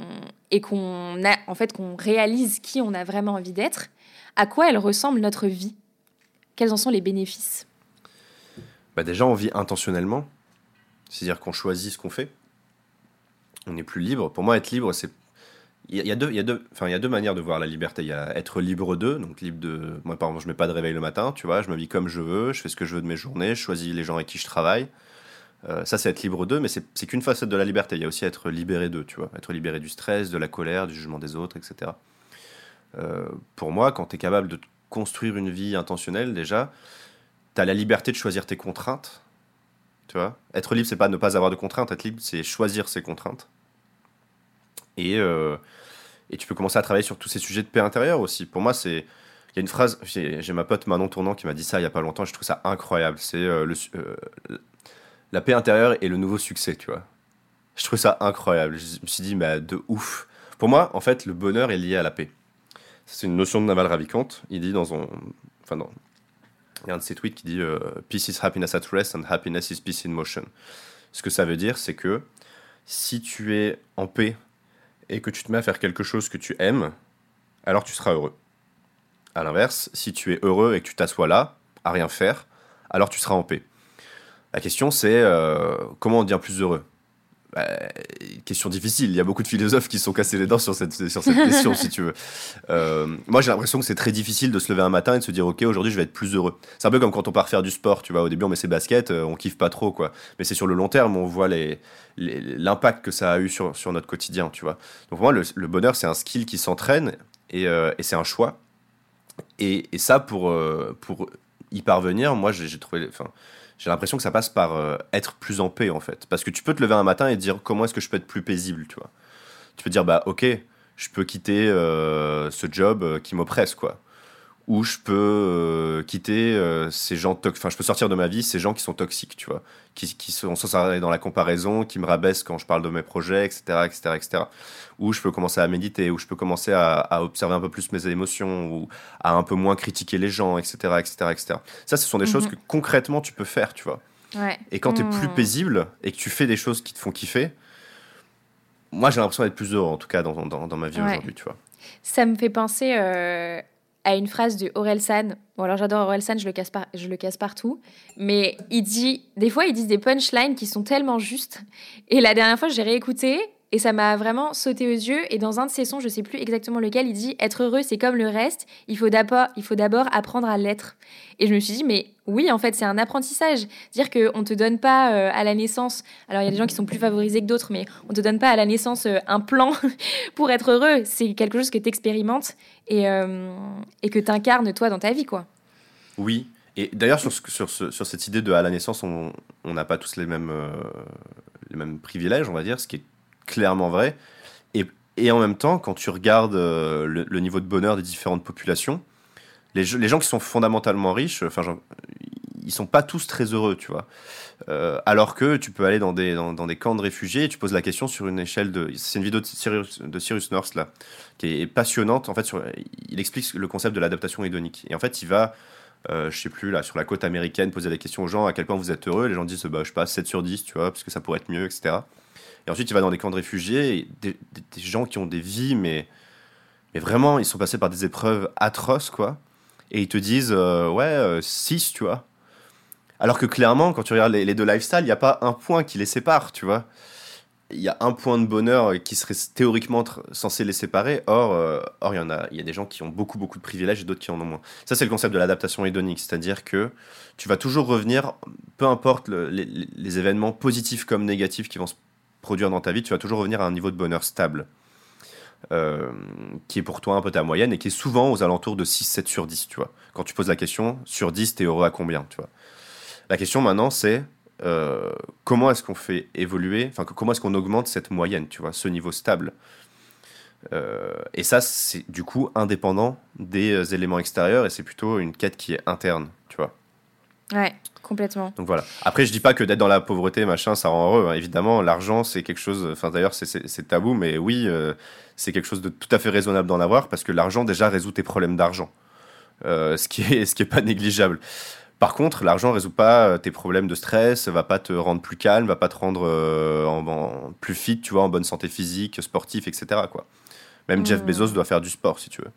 et qu'on a en fait qu'on réalise qui on a vraiment envie d'être, à quoi elle ressemble notre vie? Quels en sont les bénéfices? Bah Déjà, on vit intentionnellement, c'est-à-dire qu'on choisit ce qu'on fait. On est plus libre. Pour moi, être libre, c'est il y, a deux, il y a deux, enfin il y a deux manières de voir la liberté. Il y a être libre d'eux, donc libre de, moi par exemple, je mets pas de réveil le matin, tu vois, je me vis comme je veux, je fais ce que je veux de mes journées, je choisis les gens avec qui je travaille. Euh, ça, c'est être libre d'eux, mais c'est qu'une facette de la liberté. Il y a aussi être libéré d'eux, tu vois. Être libéré du stress, de la colère, du jugement des autres, etc. Euh, pour moi, quand tu es capable de construire une vie intentionnelle, déjà, tu as la liberté de choisir tes contraintes. Tu vois Être libre, c'est pas ne pas avoir de contraintes. Être libre, c'est choisir ses contraintes. Et, euh, et tu peux commencer à travailler sur tous ces sujets de paix intérieure aussi. Pour moi, c'est. Il y a une phrase, j'ai ma pote Manon Tournant qui m'a dit ça il y a pas longtemps, je trouve ça incroyable. C'est le, la paix intérieure est le nouveau succès, tu vois. Je trouve ça incroyable. Je me suis dit, mais de ouf. Pour moi, en fait, le bonheur est lié à la paix. C'est une notion de Naval Ravikant. Il dit dans un. Enfin, Il y a un de ses tweets qui dit euh, Peace is happiness at rest and happiness is peace in motion. Ce que ça veut dire, c'est que si tu es en paix et que tu te mets à faire quelque chose que tu aimes, alors tu seras heureux. À l'inverse, si tu es heureux et que tu t'assois là, à rien faire, alors tu seras en paix. La question c'est euh, comment on devient plus heureux? Bah, question difficile. Il y a beaucoup de philosophes qui sont cassés les dents sur cette, sur cette question, si tu veux. Euh, moi, j'ai l'impression que c'est très difficile de se lever un matin et de se dire, OK, aujourd'hui, je vais être plus heureux. C'est un peu comme quand on part faire du sport, tu vois. Au début, on met ses baskets, euh, on kiffe pas trop, quoi. Mais c'est sur le long terme, on voit l'impact que ça a eu sur, sur notre quotidien, tu vois. Donc, moi, le, bonheur, c'est un skill qui s'entraîne et, et c'est un choix. Et, et ça, pour, pour y parvenir, moi, j'ai trouvé. Enfin, j'ai l'impression que ça passe par euh, être plus en paix, en fait. Parce que tu peux te lever un matin et dire comment est-ce que je peux être plus paisible, tu vois? Tu peux dire, bah, ok, je peux quitter euh, ce job euh, qui m'oppresse, quoi où je peux euh, quitter euh, ces gens enfin je peux sortir de ma vie ces gens qui sont toxiques tu vois. Qui, qui sont sans dans la comparaison qui me rabaissent quand je parle de mes projets etc etc etc où je peux commencer à méditer où je peux commencer à, observer un peu plus mes émotions ou à un peu moins critiquer les gens etc etc etc ça ce sont des choses mhm. que concrètement tu peux faire tu vois. Et quand tu es plus hmm. paisible et que tu fais des choses qui te font kiffer moi j'ai l'impression d'être plus heureux en tout cas dans, dans, dans ma vie aujourd'hui tu vois. Ça me fait penser euh, à une phrase de San. Bon, alors j'adore San, je le casse par... je le casse partout, mais il dit des fois ils disent des punchlines qui sont tellement justes. Et la dernière fois, j'ai réécouté et ça m'a vraiment sauté aux yeux. Et dans un de ses sons, je sais plus exactement lequel, il dit Être heureux, c'est comme le reste, il faut d'abord, apprendre à l'être. Et je me suis dit Mais oui, en fait, c'est un apprentissage. Dire qu'on ne te donne pas euh, à la naissance, alors il y a des gens qui sont plus favorisés que d'autres, mais on ne te donne pas à la naissance euh, un plan pour être heureux. C'est quelque chose que tu expérimentes et, euh, et que tu incarnes toi dans ta vie, quoi. Oui. Et d'ailleurs, sur, cette idée de à la naissance, on n'a pas tous les mêmes, les mêmes privilèges, on va dire, ce qui est clairement vrai. Et, et en même temps, quand tu regardes euh, le, niveau de bonheur des différentes populations, les, les gens qui sont fondamentalement riches, enfin, ils sont pas tous très heureux, tu vois. Euh, alors que tu peux aller dans des, dans, des camps de réfugiés et tu poses la question sur une échelle de. C'est une vidéo de Cyrus, de Cyrus North, là, qui est passionnante. En fait, il explique le concept de l'adaptation hédonique. Et en fait, il va. Euh, je sais plus, là, sur la côte américaine, poser la question aux gens à quel point vous êtes heureux. Les gens disent, bah, je sais pas, 7 sur 10, tu vois, parce que ça pourrait être mieux, etc. Et ensuite, il va dans des camps de réfugiés, des, gens qui ont des vies, mais, mais vraiment, ils sont passés par des épreuves atroces, quoi. Et ils te disent, euh, ouais, 6, euh, tu vois. Alors que clairement, quand tu regardes les, deux lifestyles, il n'y a pas un point qui les sépare, tu vois. Il y a un point de bonheur qui serait théoriquement censé les séparer. Or, euh, or il y en a, il y a des gens qui ont beaucoup, beaucoup de privilèges et d'autres qui en ont moins. Ça, c'est le concept de l'adaptation hédonique, c'est-à-dire que tu vas toujours revenir, peu importe les, les, événements positifs comme négatifs qui vont se produire dans ta vie, tu vas toujours revenir à un niveau de bonheur stable. Euh, qui est pour toi un peu ta moyenne et qui est souvent aux alentours de 6, 7 sur 10, tu vois. Quand tu poses la question, sur 10, t'es heureux à combien, tu vois. La question maintenant, c'est euh, comment est-ce qu'on fait évoluer, enfin, comment est-ce qu'on augmente cette moyenne, tu vois, ce niveau stable. Euh, et ça, c'est du coup indépendant des éléments extérieurs et c'est plutôt une quête qui est interne, tu vois. Ouais. Complètement. Donc voilà. Après, je dis pas que d'être dans la pauvreté, machin, ça rend heureux. Hein. Évidemment, l'argent, c'est quelque chose. Enfin, d'ailleurs, c'est tabou, mais oui, euh, c'est quelque chose de tout à fait raisonnable d'en avoir parce que l'argent déjà résout tes problèmes d'argent, euh, ce qui est ce qui est pas négligeable. Par contre, l'argent résout pas euh, tes problèmes de stress, va pas te rendre plus calme, va pas te rendre en, plus fit, tu vois, en bonne santé physique, sportif, etc. Quoi. Même Jeff mmh. Bezos doit faire du sport, si tu veux.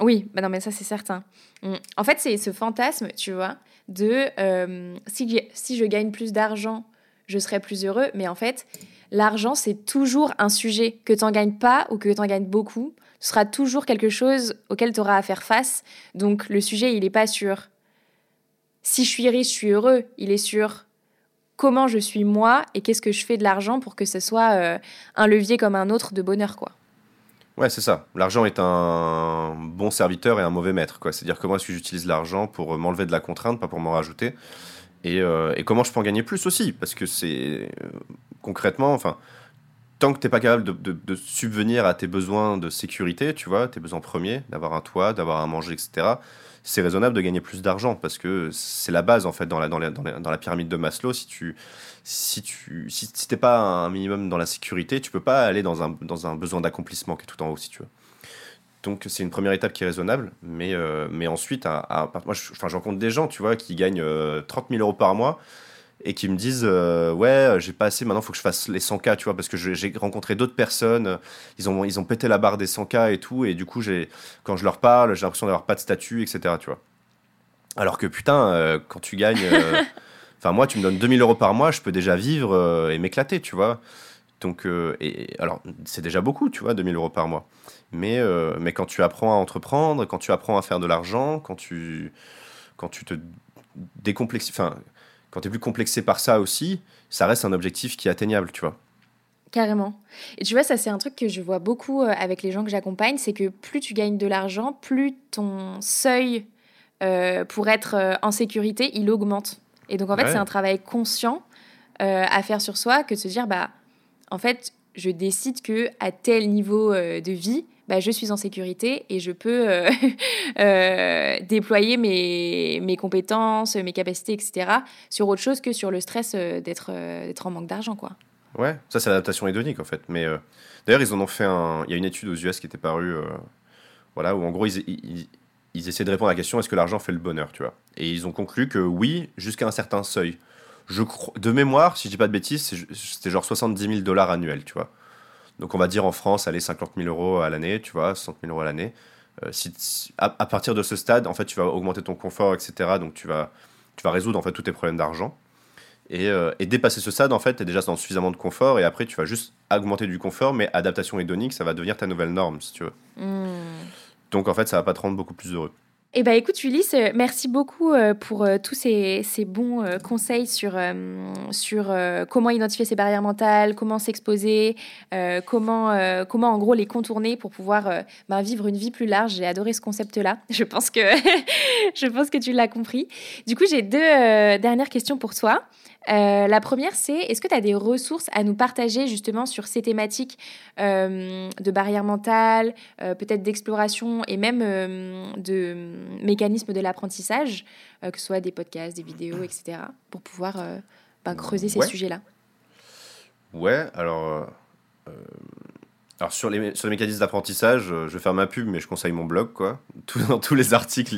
Oui, bah non, mais ça c'est certain. Mmh. En fait, c'est ce fantasme, tu vois, de euh, si, si je gagne plus d'argent, je serai plus heureux. Mais en fait, l'argent, c'est toujours un sujet. Que tu n'en gagnes pas ou que tu en gagnes beaucoup, ce sera toujours quelque chose auquel tu auras à faire face. Donc le sujet, il n'est pas sur si je suis riche, je suis heureux. Il est sur comment je suis moi et qu'est-ce que je fais de l'argent pour que ce soit euh, un levier comme un autre de bonheur, quoi. Ouais, c'est ça. L'argent est un bon serviteur et un mauvais maître. C'est-à-dire comment est-ce que j'utilise l'argent pour m'enlever de la contrainte, pas pour m'en rajouter. Et, euh, et, comment je peux en gagner plus aussi? Parce que c'est euh, concrètement, enfin, tant que tu n'es pas capable de, de, subvenir à tes besoins de sécurité, tu vois, tes besoins premiers, d'avoir un toit, d'avoir à manger, etc., c'est raisonnable de gagner plus d'argent parce que c'est la base en fait dans la, dans, la, dans, la, pyramide de Maslow. Si tu si tu si, t'es pas un minimum dans la sécurité, tu peux pas aller dans un, dans un besoin d'accomplissement qui est tout en haut si tu veux. Donc c'est une première étape qui est raisonnable, mais, euh, mais ensuite, moi je, enfin, rencontre des gens, tu vois, qui gagnent 30 euh, 000 euros par mois et qui me disent ouais j'ai pas assez maintenant faut que je fasse les 100K tu vois parce que j'ai rencontré d'autres personnes ils ont ils ont pété la barre des 100K et tout et du coup j'ai quand je leur parle j'ai l'impression d'avoir pas de statut etc tu vois. Alors que putain quand tu gagnes enfin moi tu me donnes 2000 euros par mois je peux déjà vivre et m'éclater tu vois. Donc et alors c'est déjà beaucoup tu vois 2000 euros par mois. Mais mais quand tu apprends à entreprendre quand tu apprends à faire de l'argent quand tu quand tu te décomplexes enfin quand tu es plus complexé par ça aussi, ça reste un objectif qui est atteignable, tu vois. Carrément. Et tu vois, ça c'est un truc que je vois beaucoup euh, avec les gens que j'accompagne, c'est que plus tu gagnes de l'argent, plus ton seuil euh, pour être euh, en sécurité, il augmente. Et donc en fait, c'est un travail conscient à faire sur soi que de se dire, bah, en fait, je décide que à tel niveau de vie, bah, je suis en sécurité et je peux euh, euh, déployer mes, compétences, mes capacités, etc. sur autre chose que sur le stress euh, d'être en manque d'argent. quoi. Ouais, ça c'est l'adaptation hédonique en fait. Mais d'ailleurs, ils en ont fait un. Il y a une étude aux US qui était parue, voilà, où en gros ils, ils, essaient de répondre à la question est-ce que l'argent fait le bonheur, tu vois? Et ils ont conclu que oui, jusqu'à un certain seuil. Je de mémoire, si je dis pas de bêtises, c'était genre 70 000 dollars annuels, tu vois? Donc on va dire en France, allez, 50 000 euros à l'année, tu vois, 60 000 euros à l'année. Euh, si, à, partir de ce stade, en fait, tu vas augmenter ton confort, etc. Donc tu vas, tu vas résoudre en fait tous tes problèmes d'argent. Et, euh, et, dépasser ce stade, en fait, tu es déjà dans suffisamment de confort. Et après, tu vas juste augmenter du confort, mais adaptation hédonique, ça va devenir ta nouvelle norme, si tu veux. Hmm. Donc en fait, ça va pas te rendre beaucoup plus heureux. Eh bien, écoute, Ulysse, euh, merci beaucoup euh, pour euh, tous ces, bons conseils sur, sur comment identifier ses barrières mentales, comment s'exposer, comment, comment, en gros, les contourner pour pouvoir ben, vivre une vie plus large. J'ai adoré ce concept-là. Je, pense que je pense que tu l'as compris. Du coup, j'ai deux dernières questions pour toi. Euh, la première, c'est est-ce que tu as des ressources à nous partager justement sur ces thématiques euh, de barrières mentales, euh, peut-être d'exploration et même de mécanismes de l'apprentissage, que ce soit des podcasts, des vidéos, etc., pour pouvoir ben, creuser ces sujets-là? Ouais, alors. Alors sur les, sur les mécanismes d'apprentissage, je vais faire ma pub, mais je conseille mon blog. Quoi. dans tous les articles,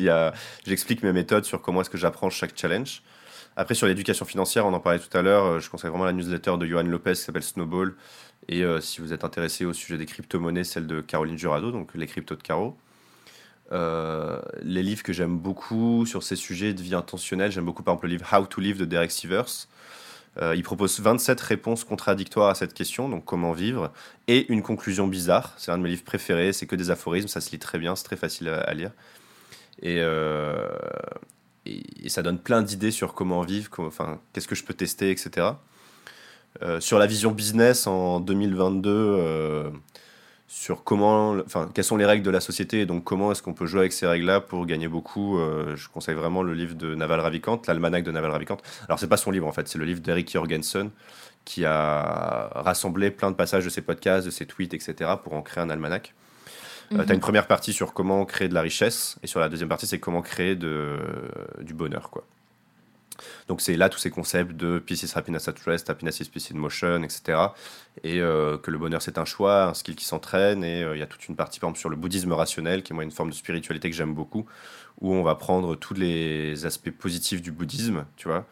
j'explique mes méthodes sur comment est-ce que j'apprends chaque challenge. Après, sur l'éducation financière, on en parlait tout à l'heure, euh, je conseille vraiment la newsletter de Johan Lopez qui s'appelle Snowball. Et euh, si vous êtes intéressé au sujet des crypto-monnaies, celle de Caroline Jurado, donc les cryptos de Caro. Euh, les livres que j'aime beaucoup sur ces sujets de vie intentionnelle, j'aime beaucoup par exemple le livre How to Live de Derek Sivers. il propose 27 réponses contradictoires à cette question, donc comment vivre, et une conclusion bizarre. C'est un de mes livres préférés, c'est que des aphorismes, ça se lit très bien, c'est très facile à, lire. Et, et, ça donne plein d'idées sur comment vivre, enfin, qu'est-ce que je peux tester, etc. Euh, sur la vision business en 2022, euh, sur comment, enfin, quelles sont les règles de la société et donc comment est-ce qu'on peut jouer avec ces règles-là pour gagner beaucoup. Euh, je conseille vraiment le livre de Naval Ravikant, l'almanach de Naval Ravikant. Alors c'est pas son livre en fait, c'est le livre d'Eric Jorgensen qui a rassemblé plein de passages de ses podcasts, de ses tweets, etc. pour en créer un almanach. Euh, tu as une première partie sur comment créer de la richesse, et sur la deuxième partie, c'est comment créer de, du bonheur. Quoi. Donc c'est là tous ces concepts de peace is happiness at rest, happiness is peace in motion, etc. Et euh, que le bonheur c'est un choix, un skill qui s'entraîne. Et euh, il y a toute une partie par exemple sur le bouddhisme rationnel, qui est moi une forme de spiritualité que j'aime beaucoup, où on va prendre tous les aspects positifs du bouddhisme, tu vois.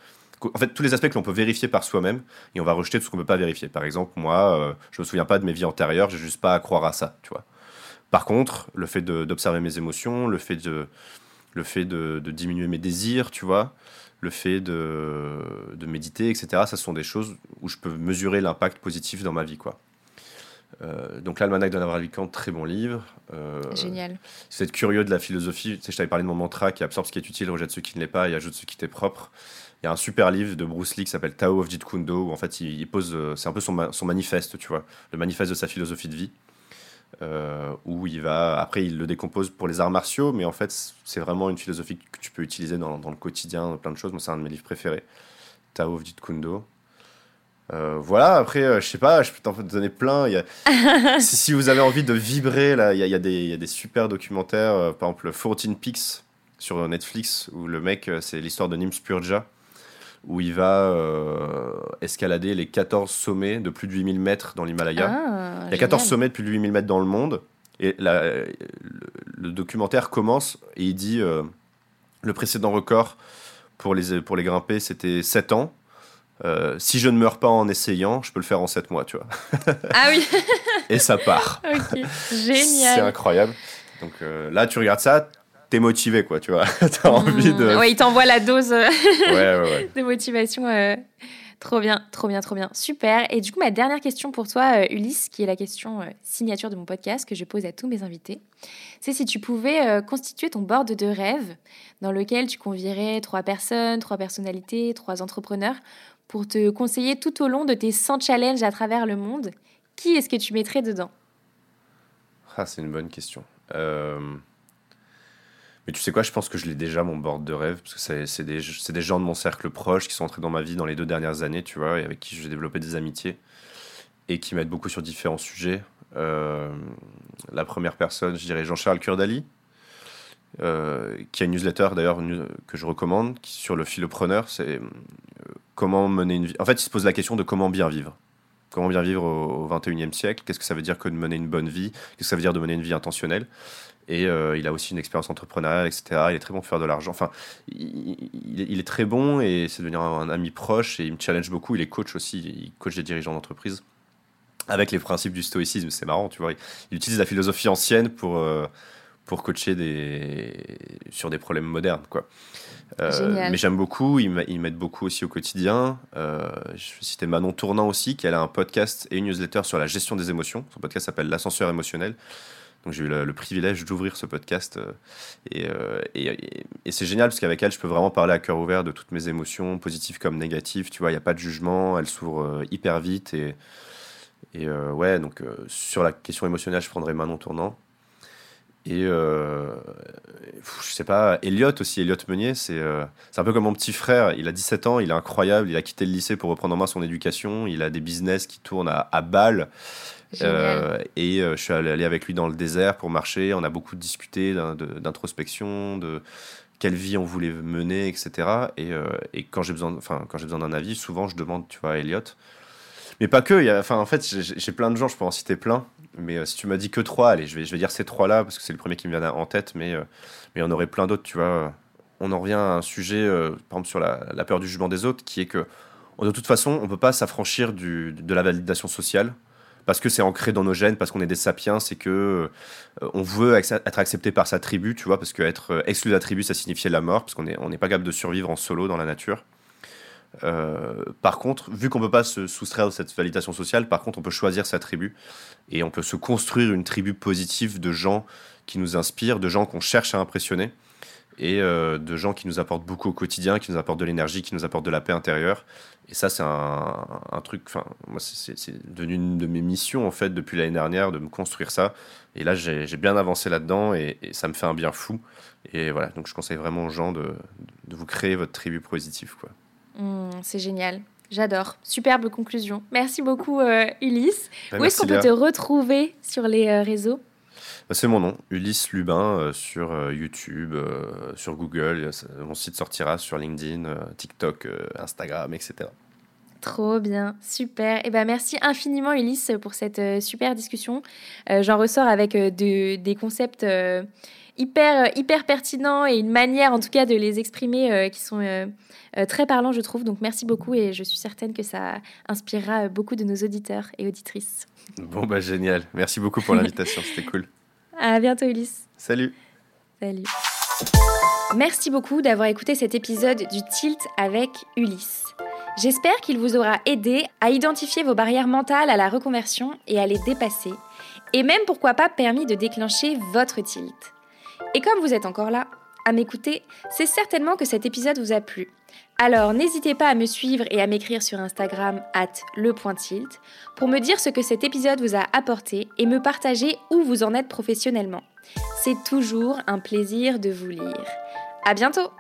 En fait, tous les aspects que l'on peut vérifier par soi-même, et on va rejeter tout ce qu'on ne peut pas vérifier. Par exemple, moi, je me souviens pas de mes vies antérieures, j'ai juste pas à croire à ça, tu vois. Par contre, le fait d'observer mes émotions, le fait de, le fait de, diminuer mes désirs, tu vois, le fait de, de, méditer, etc., ça sont des choses où je peux mesurer l'impact positif dans ma vie, quoi. Euh, donc l'almanach de Ravikant, très bon livre. Euh, Génial. Si vous êtes curieux de la philosophie, tu sais, je t'avais parlé de mon mantra qui absorbe ce qui est utile, rejette ce qui ne l'est pas et ajoute ce qui t'est propre. Il y a un super livre de Bruce Lee qui s'appelle Tao of Jeet Kune Do, où en fait il, pose, euh, c'est un peu son, son manifeste, tu vois, le manifeste de sa philosophie de vie. Euh, où il va. Après, il le décompose pour les arts martiaux, mais en fait, c'est vraiment une philosophie que tu peux utiliser dans, dans le quotidien, plein de choses. Moi, c'est un de mes livres préférés, Tao of Kundo. Euh, voilà, après, euh, je sais pas, je peux t'en donner plein. Il y a... si, si, vous avez envie de vibrer, là, il y a, y a, des, il y a des, super documentaires, par exemple 14 Peaks sur Netflix, où le mec, c'est l'histoire de Nim Spurja où il va euh, escalader les 14 sommets de plus de 8000 mètres dans l'Himalaya. Ah, il y a 14 sommets de plus de 8000 mètres dans le monde. Et le, documentaire commence et il dit euh, le précédent record pour les, pour les grimper, c'était 7 ans. euh, si je ne meurs pas en essayant, je peux le faire en 7 mois, tu vois. Ah oui Et ça part. Ok, C'est génial. incroyable. Donc euh, là, tu regardes ça, t'es motivé, quoi, tu vois. T'as envie de. Mmh. Ouais, il t'envoie la dose euh, Ouais, ouais, ouais. de motivation. euh, Trop bien, trop bien, trop bien. Super. Et du coup, ma dernière question pour toi, euh, Ulysse, qui est la question euh, signature de mon podcast que je pose à tous mes invités, c'est si tu pouvais euh, constituer ton board de rêve dans lequel tu convierais trois personnes, trois personnalités, trois entrepreneurs pour te conseiller tout au long de tes 100 challenges à travers le monde. Qui est-ce que tu mettrais dedans? Ah, c'est une bonne question. Mais tu sais quoi, je pense que je l'ai déjà, mon board de rêve, parce que c'est des, gens de mon cercle proche qui sont entrés dans ma vie dans les deux dernières années, tu vois, et avec qui j'ai développé des amitiés, et qui m'aident beaucoup sur différents sujets. Euh, La première personne, je dirais Jean-Charles Kurdali, euh, qui a une newsletter d'ailleurs que je recommande, sur le philopreneur, c'est euh, comment mener une vie. En fait, il se pose la question de comment bien vivre. Comment bien vivre au, au 21e siècle Qu'est-ce que ça veut dire que de mener une bonne vie Qu'est-ce que ça veut dire de mener une vie intentionnelle Et euh, il a aussi une expérience entrepreneuriale, etc. Il est très bon pour faire de l'argent. Enfin, il, il est, très bon et c'est devenu un, un ami proche et il me challenge beaucoup. Il est coach aussi, il coach des dirigeants d'entreprise avec les principes du stoïcisme. C'est marrant, tu vois. Il, il utilise la philosophie ancienne pour, euh, pour coacher des, sur des problèmes modernes, quoi. Euh, Génial. mais j'aime beaucoup, il m'a- il m'aide beaucoup aussi au quotidien. Euh, je vais citer Manon Tournant aussi, qui elle a un podcast et une newsletter sur la gestion des émotions. Son podcast s'appelle L'ascenseur émotionnel. Donc j'ai eu le, privilège d'ouvrir ce podcast euh, et, euh, et- c'est génial parce qu'avec elle je peux vraiment parler à cœur ouvert de toutes mes émotions, positives comme négatives. Tu vois, il n'y a pas de jugement, elle s'ouvre euh, hyper vite et, ouais, donc sur la question émotionnelle, je prendrais Manon Tournant. Et euh, je sais pas, Elliot aussi, Elliot Meunier, c'est c'est un peu comme mon petit frère. Il a 17 ans, il est incroyable, il a quitté le lycée pour reprendre en main son éducation. Il a des business qui tournent à, à Bâle. Euh, et euh, je suis allé avec lui dans le désert pour marcher. On a beaucoup discuté d'introspection, de quelle vie on voulait mener, etc. Et, euh, et quand j'ai besoin, besoin d'un avis, souvent je demande, tu vois, à Elliot. Mais pas que. en fait, j'ai- plein de gens. Je peux en citer plein. Mais si tu m'as dit que trois, allez, je vais, je vais dire ces trois-là parce que c'est le premier qui me vient en tête. Mais mais il y en aurait plein d'autres, tu vois. On en revient à un sujet, par exemple, sur la, peur du jugement des autres, qui est que, de toute façon, on peut pas s'affranchir de la validation sociale parce que c'est ancré dans nos gènes, parce qu'on est des sapiens, c'est que euh, on veut être accepté par sa tribu, tu vois, parce que être euh, exclu de la tribu, ça signifiait la mort, parce qu'on n'est on pas capable de survivre en solo dans la nature. Euh, par contre, vu qu'on peut pas se soustraire de cette validation sociale, par contre, on peut choisir sa tribu et on peut se construire une tribu positive de gens qui nous inspirent, de gens qu'on cherche à impressionner et euh, de gens qui nous apportent beaucoup au quotidien, qui nous apportent de l'énergie, qui nous apportent de la paix intérieure. Et ça, c'est un, un truc, enfin, moi, c'est- devenu une de mes missions, en fait, depuis l'année dernière, de me construire ça. Et là, j'ai bien avancé là-dedans et, et ça me fait un bien fou. Et voilà, donc je conseille vraiment aux gens de, de vous créer votre tribu positive, quoi. Hmm, c'est génial. J'adore. Superbe conclusion. Merci beaucoup, euh, Ulysse. Bah, Où est-ce qu'on peut te retrouver sur les euh, réseaux? C'est mon nom, Ulysse Lubin, euh, sur euh, YouTube, euh, sur Google. Mon site sortira sur LinkedIn, TikTok, Instagram, etc. Trop bien, super. Et ben merci infiniment Ulysse pour cette super discussion. Euh, J'en ressors avec de- des concepts euh, hyper hyper pertinents et une manière en tout cas de les exprimer euh, qui sont très parlants je trouve. Donc merci beaucoup et je suis certaine que ça inspirera beaucoup de nos auditeurs et auditrices. Bon, bah génial. Merci beaucoup pour l'invitation, c'était cool. À bientôt Ulysse. Salut Salut. Merci beaucoup d'avoir écouté cet épisode du Tilt avec Ulysse. J'espère qu'il vous aura aidé à identifier vos barrières mentales à la reconversion et à les dépasser, et même pourquoi pas permis de déclencher votre tilt. Et comme vous êtes encore là, à m'écouter, c'est certainement que cet épisode vous a plu. Alors n'hésitez pas à me suivre et à m'écrire sur Instagram at pour me dire ce que cet épisode vous a apporté et me partager où vous en êtes professionnellement. C'est toujours un plaisir de vous lire. À bientôt!